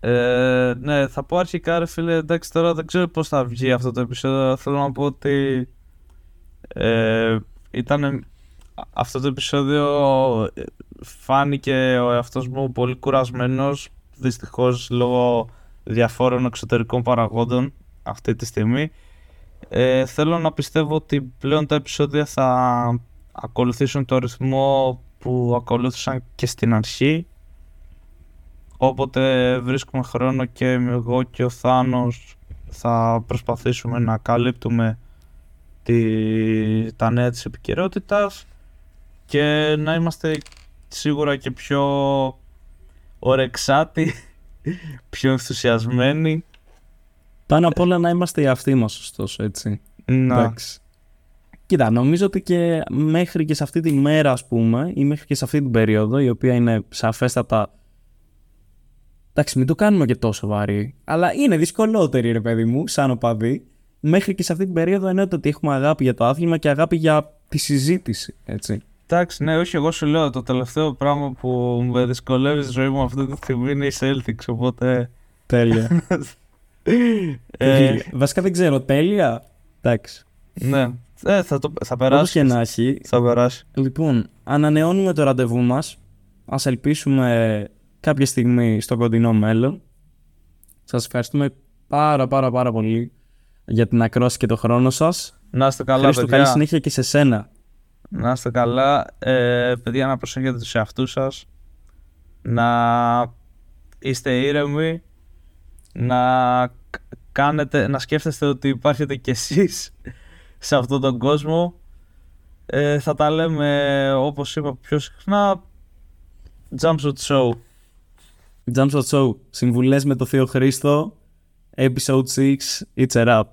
Ε, ναι, θα πω αρχικά ρε φίλε, εντάξει τώρα δεν ξέρω πώς θα βγει αυτό το επεισόδιο. Θέλω να πω ότι ε, ήταν αυτό το επεισόδιο ε, φάνηκε ο εαυτός μου πολύ κουρασμένος δυστυχώς λόγω διαφόρων εξωτερικών παραγόντων αυτή τη στιγμή. Ε, θέλω να πιστεύω ότι πλέον τα επεισόδια θα ακολουθήσουν το ρυθμό που ακολούθησαν και στην αρχή Όποτε βρίσκουμε χρόνο και εγώ και ο Θάνος θα προσπαθήσουμε να καλύπτουμε τη, τα νέα της επικαιρότητας και να είμαστε σίγουρα και πιο ορεξάτοι, [LAUGHS] πιο ενθουσιασμένοι. Πάνω απ' όλα να είμαστε οι αυτοί μας, ωστόσο, έτσι. Να, Εντάξει. Κοίτα, νομίζω ότι και μέχρι και σε αυτή τη μέρα, ας πούμε, ή μέχρι και σε αυτή την περίοδο, η οποία είναι σαφέστατα. Εντάξει, μην το κάνουμε και τόσο βαρύ. Αλλά είναι δυσκολότερη, ρε παιδί μου, σαν οπαδί. Μέχρι και σε αυτή την περίοδο εννοείται ότι έχουμε αγάπη για το άθλημα και αγάπη για τη συζήτηση. Έτσι. εντάξει, ναι, όχι, εγώ σου λέω το τελευταίο πράγμα που με δυσκολεύει στη ζωή μου αυτή τη στιγμή είναι η Celtics, οπότε... Τέλεια. [LAUGHS] ε, Βασικά δεν ξέρω, τέλεια. Εντάξει. ναι, ε, θα, το, θα Όπως περάσει. και να έχει, Θα περάσεις. Λοιπόν, ανανεώνουμε το ραντεβού μας. Ας ελπίσουμε κάποια στιγμή στο κοντινό μέλλον. Σας ευχαριστούμε πάρα πάρα πάρα πολύ για την ακρόαση και το χρόνο σας. Να είστε καλά, Χρήστο, παιδιά. καλή συνέχεια και σε σένα. Να είστε καλά. Ε, παιδιά, να προσέχετε τους εαυτούς σας. Να είστε ήρεμοι. Να κ- κάνετε, να σκέφτεστε ότι υπάρχετε κι εσείς σε αυτόν τον κόσμο. Ε, θα τα λέμε, όπως είπα πιο συχνά, Jumpshot Show. Jump Shot Show, συμβουλές με το Θείο Χρήστο, episode 6, it's a wrap.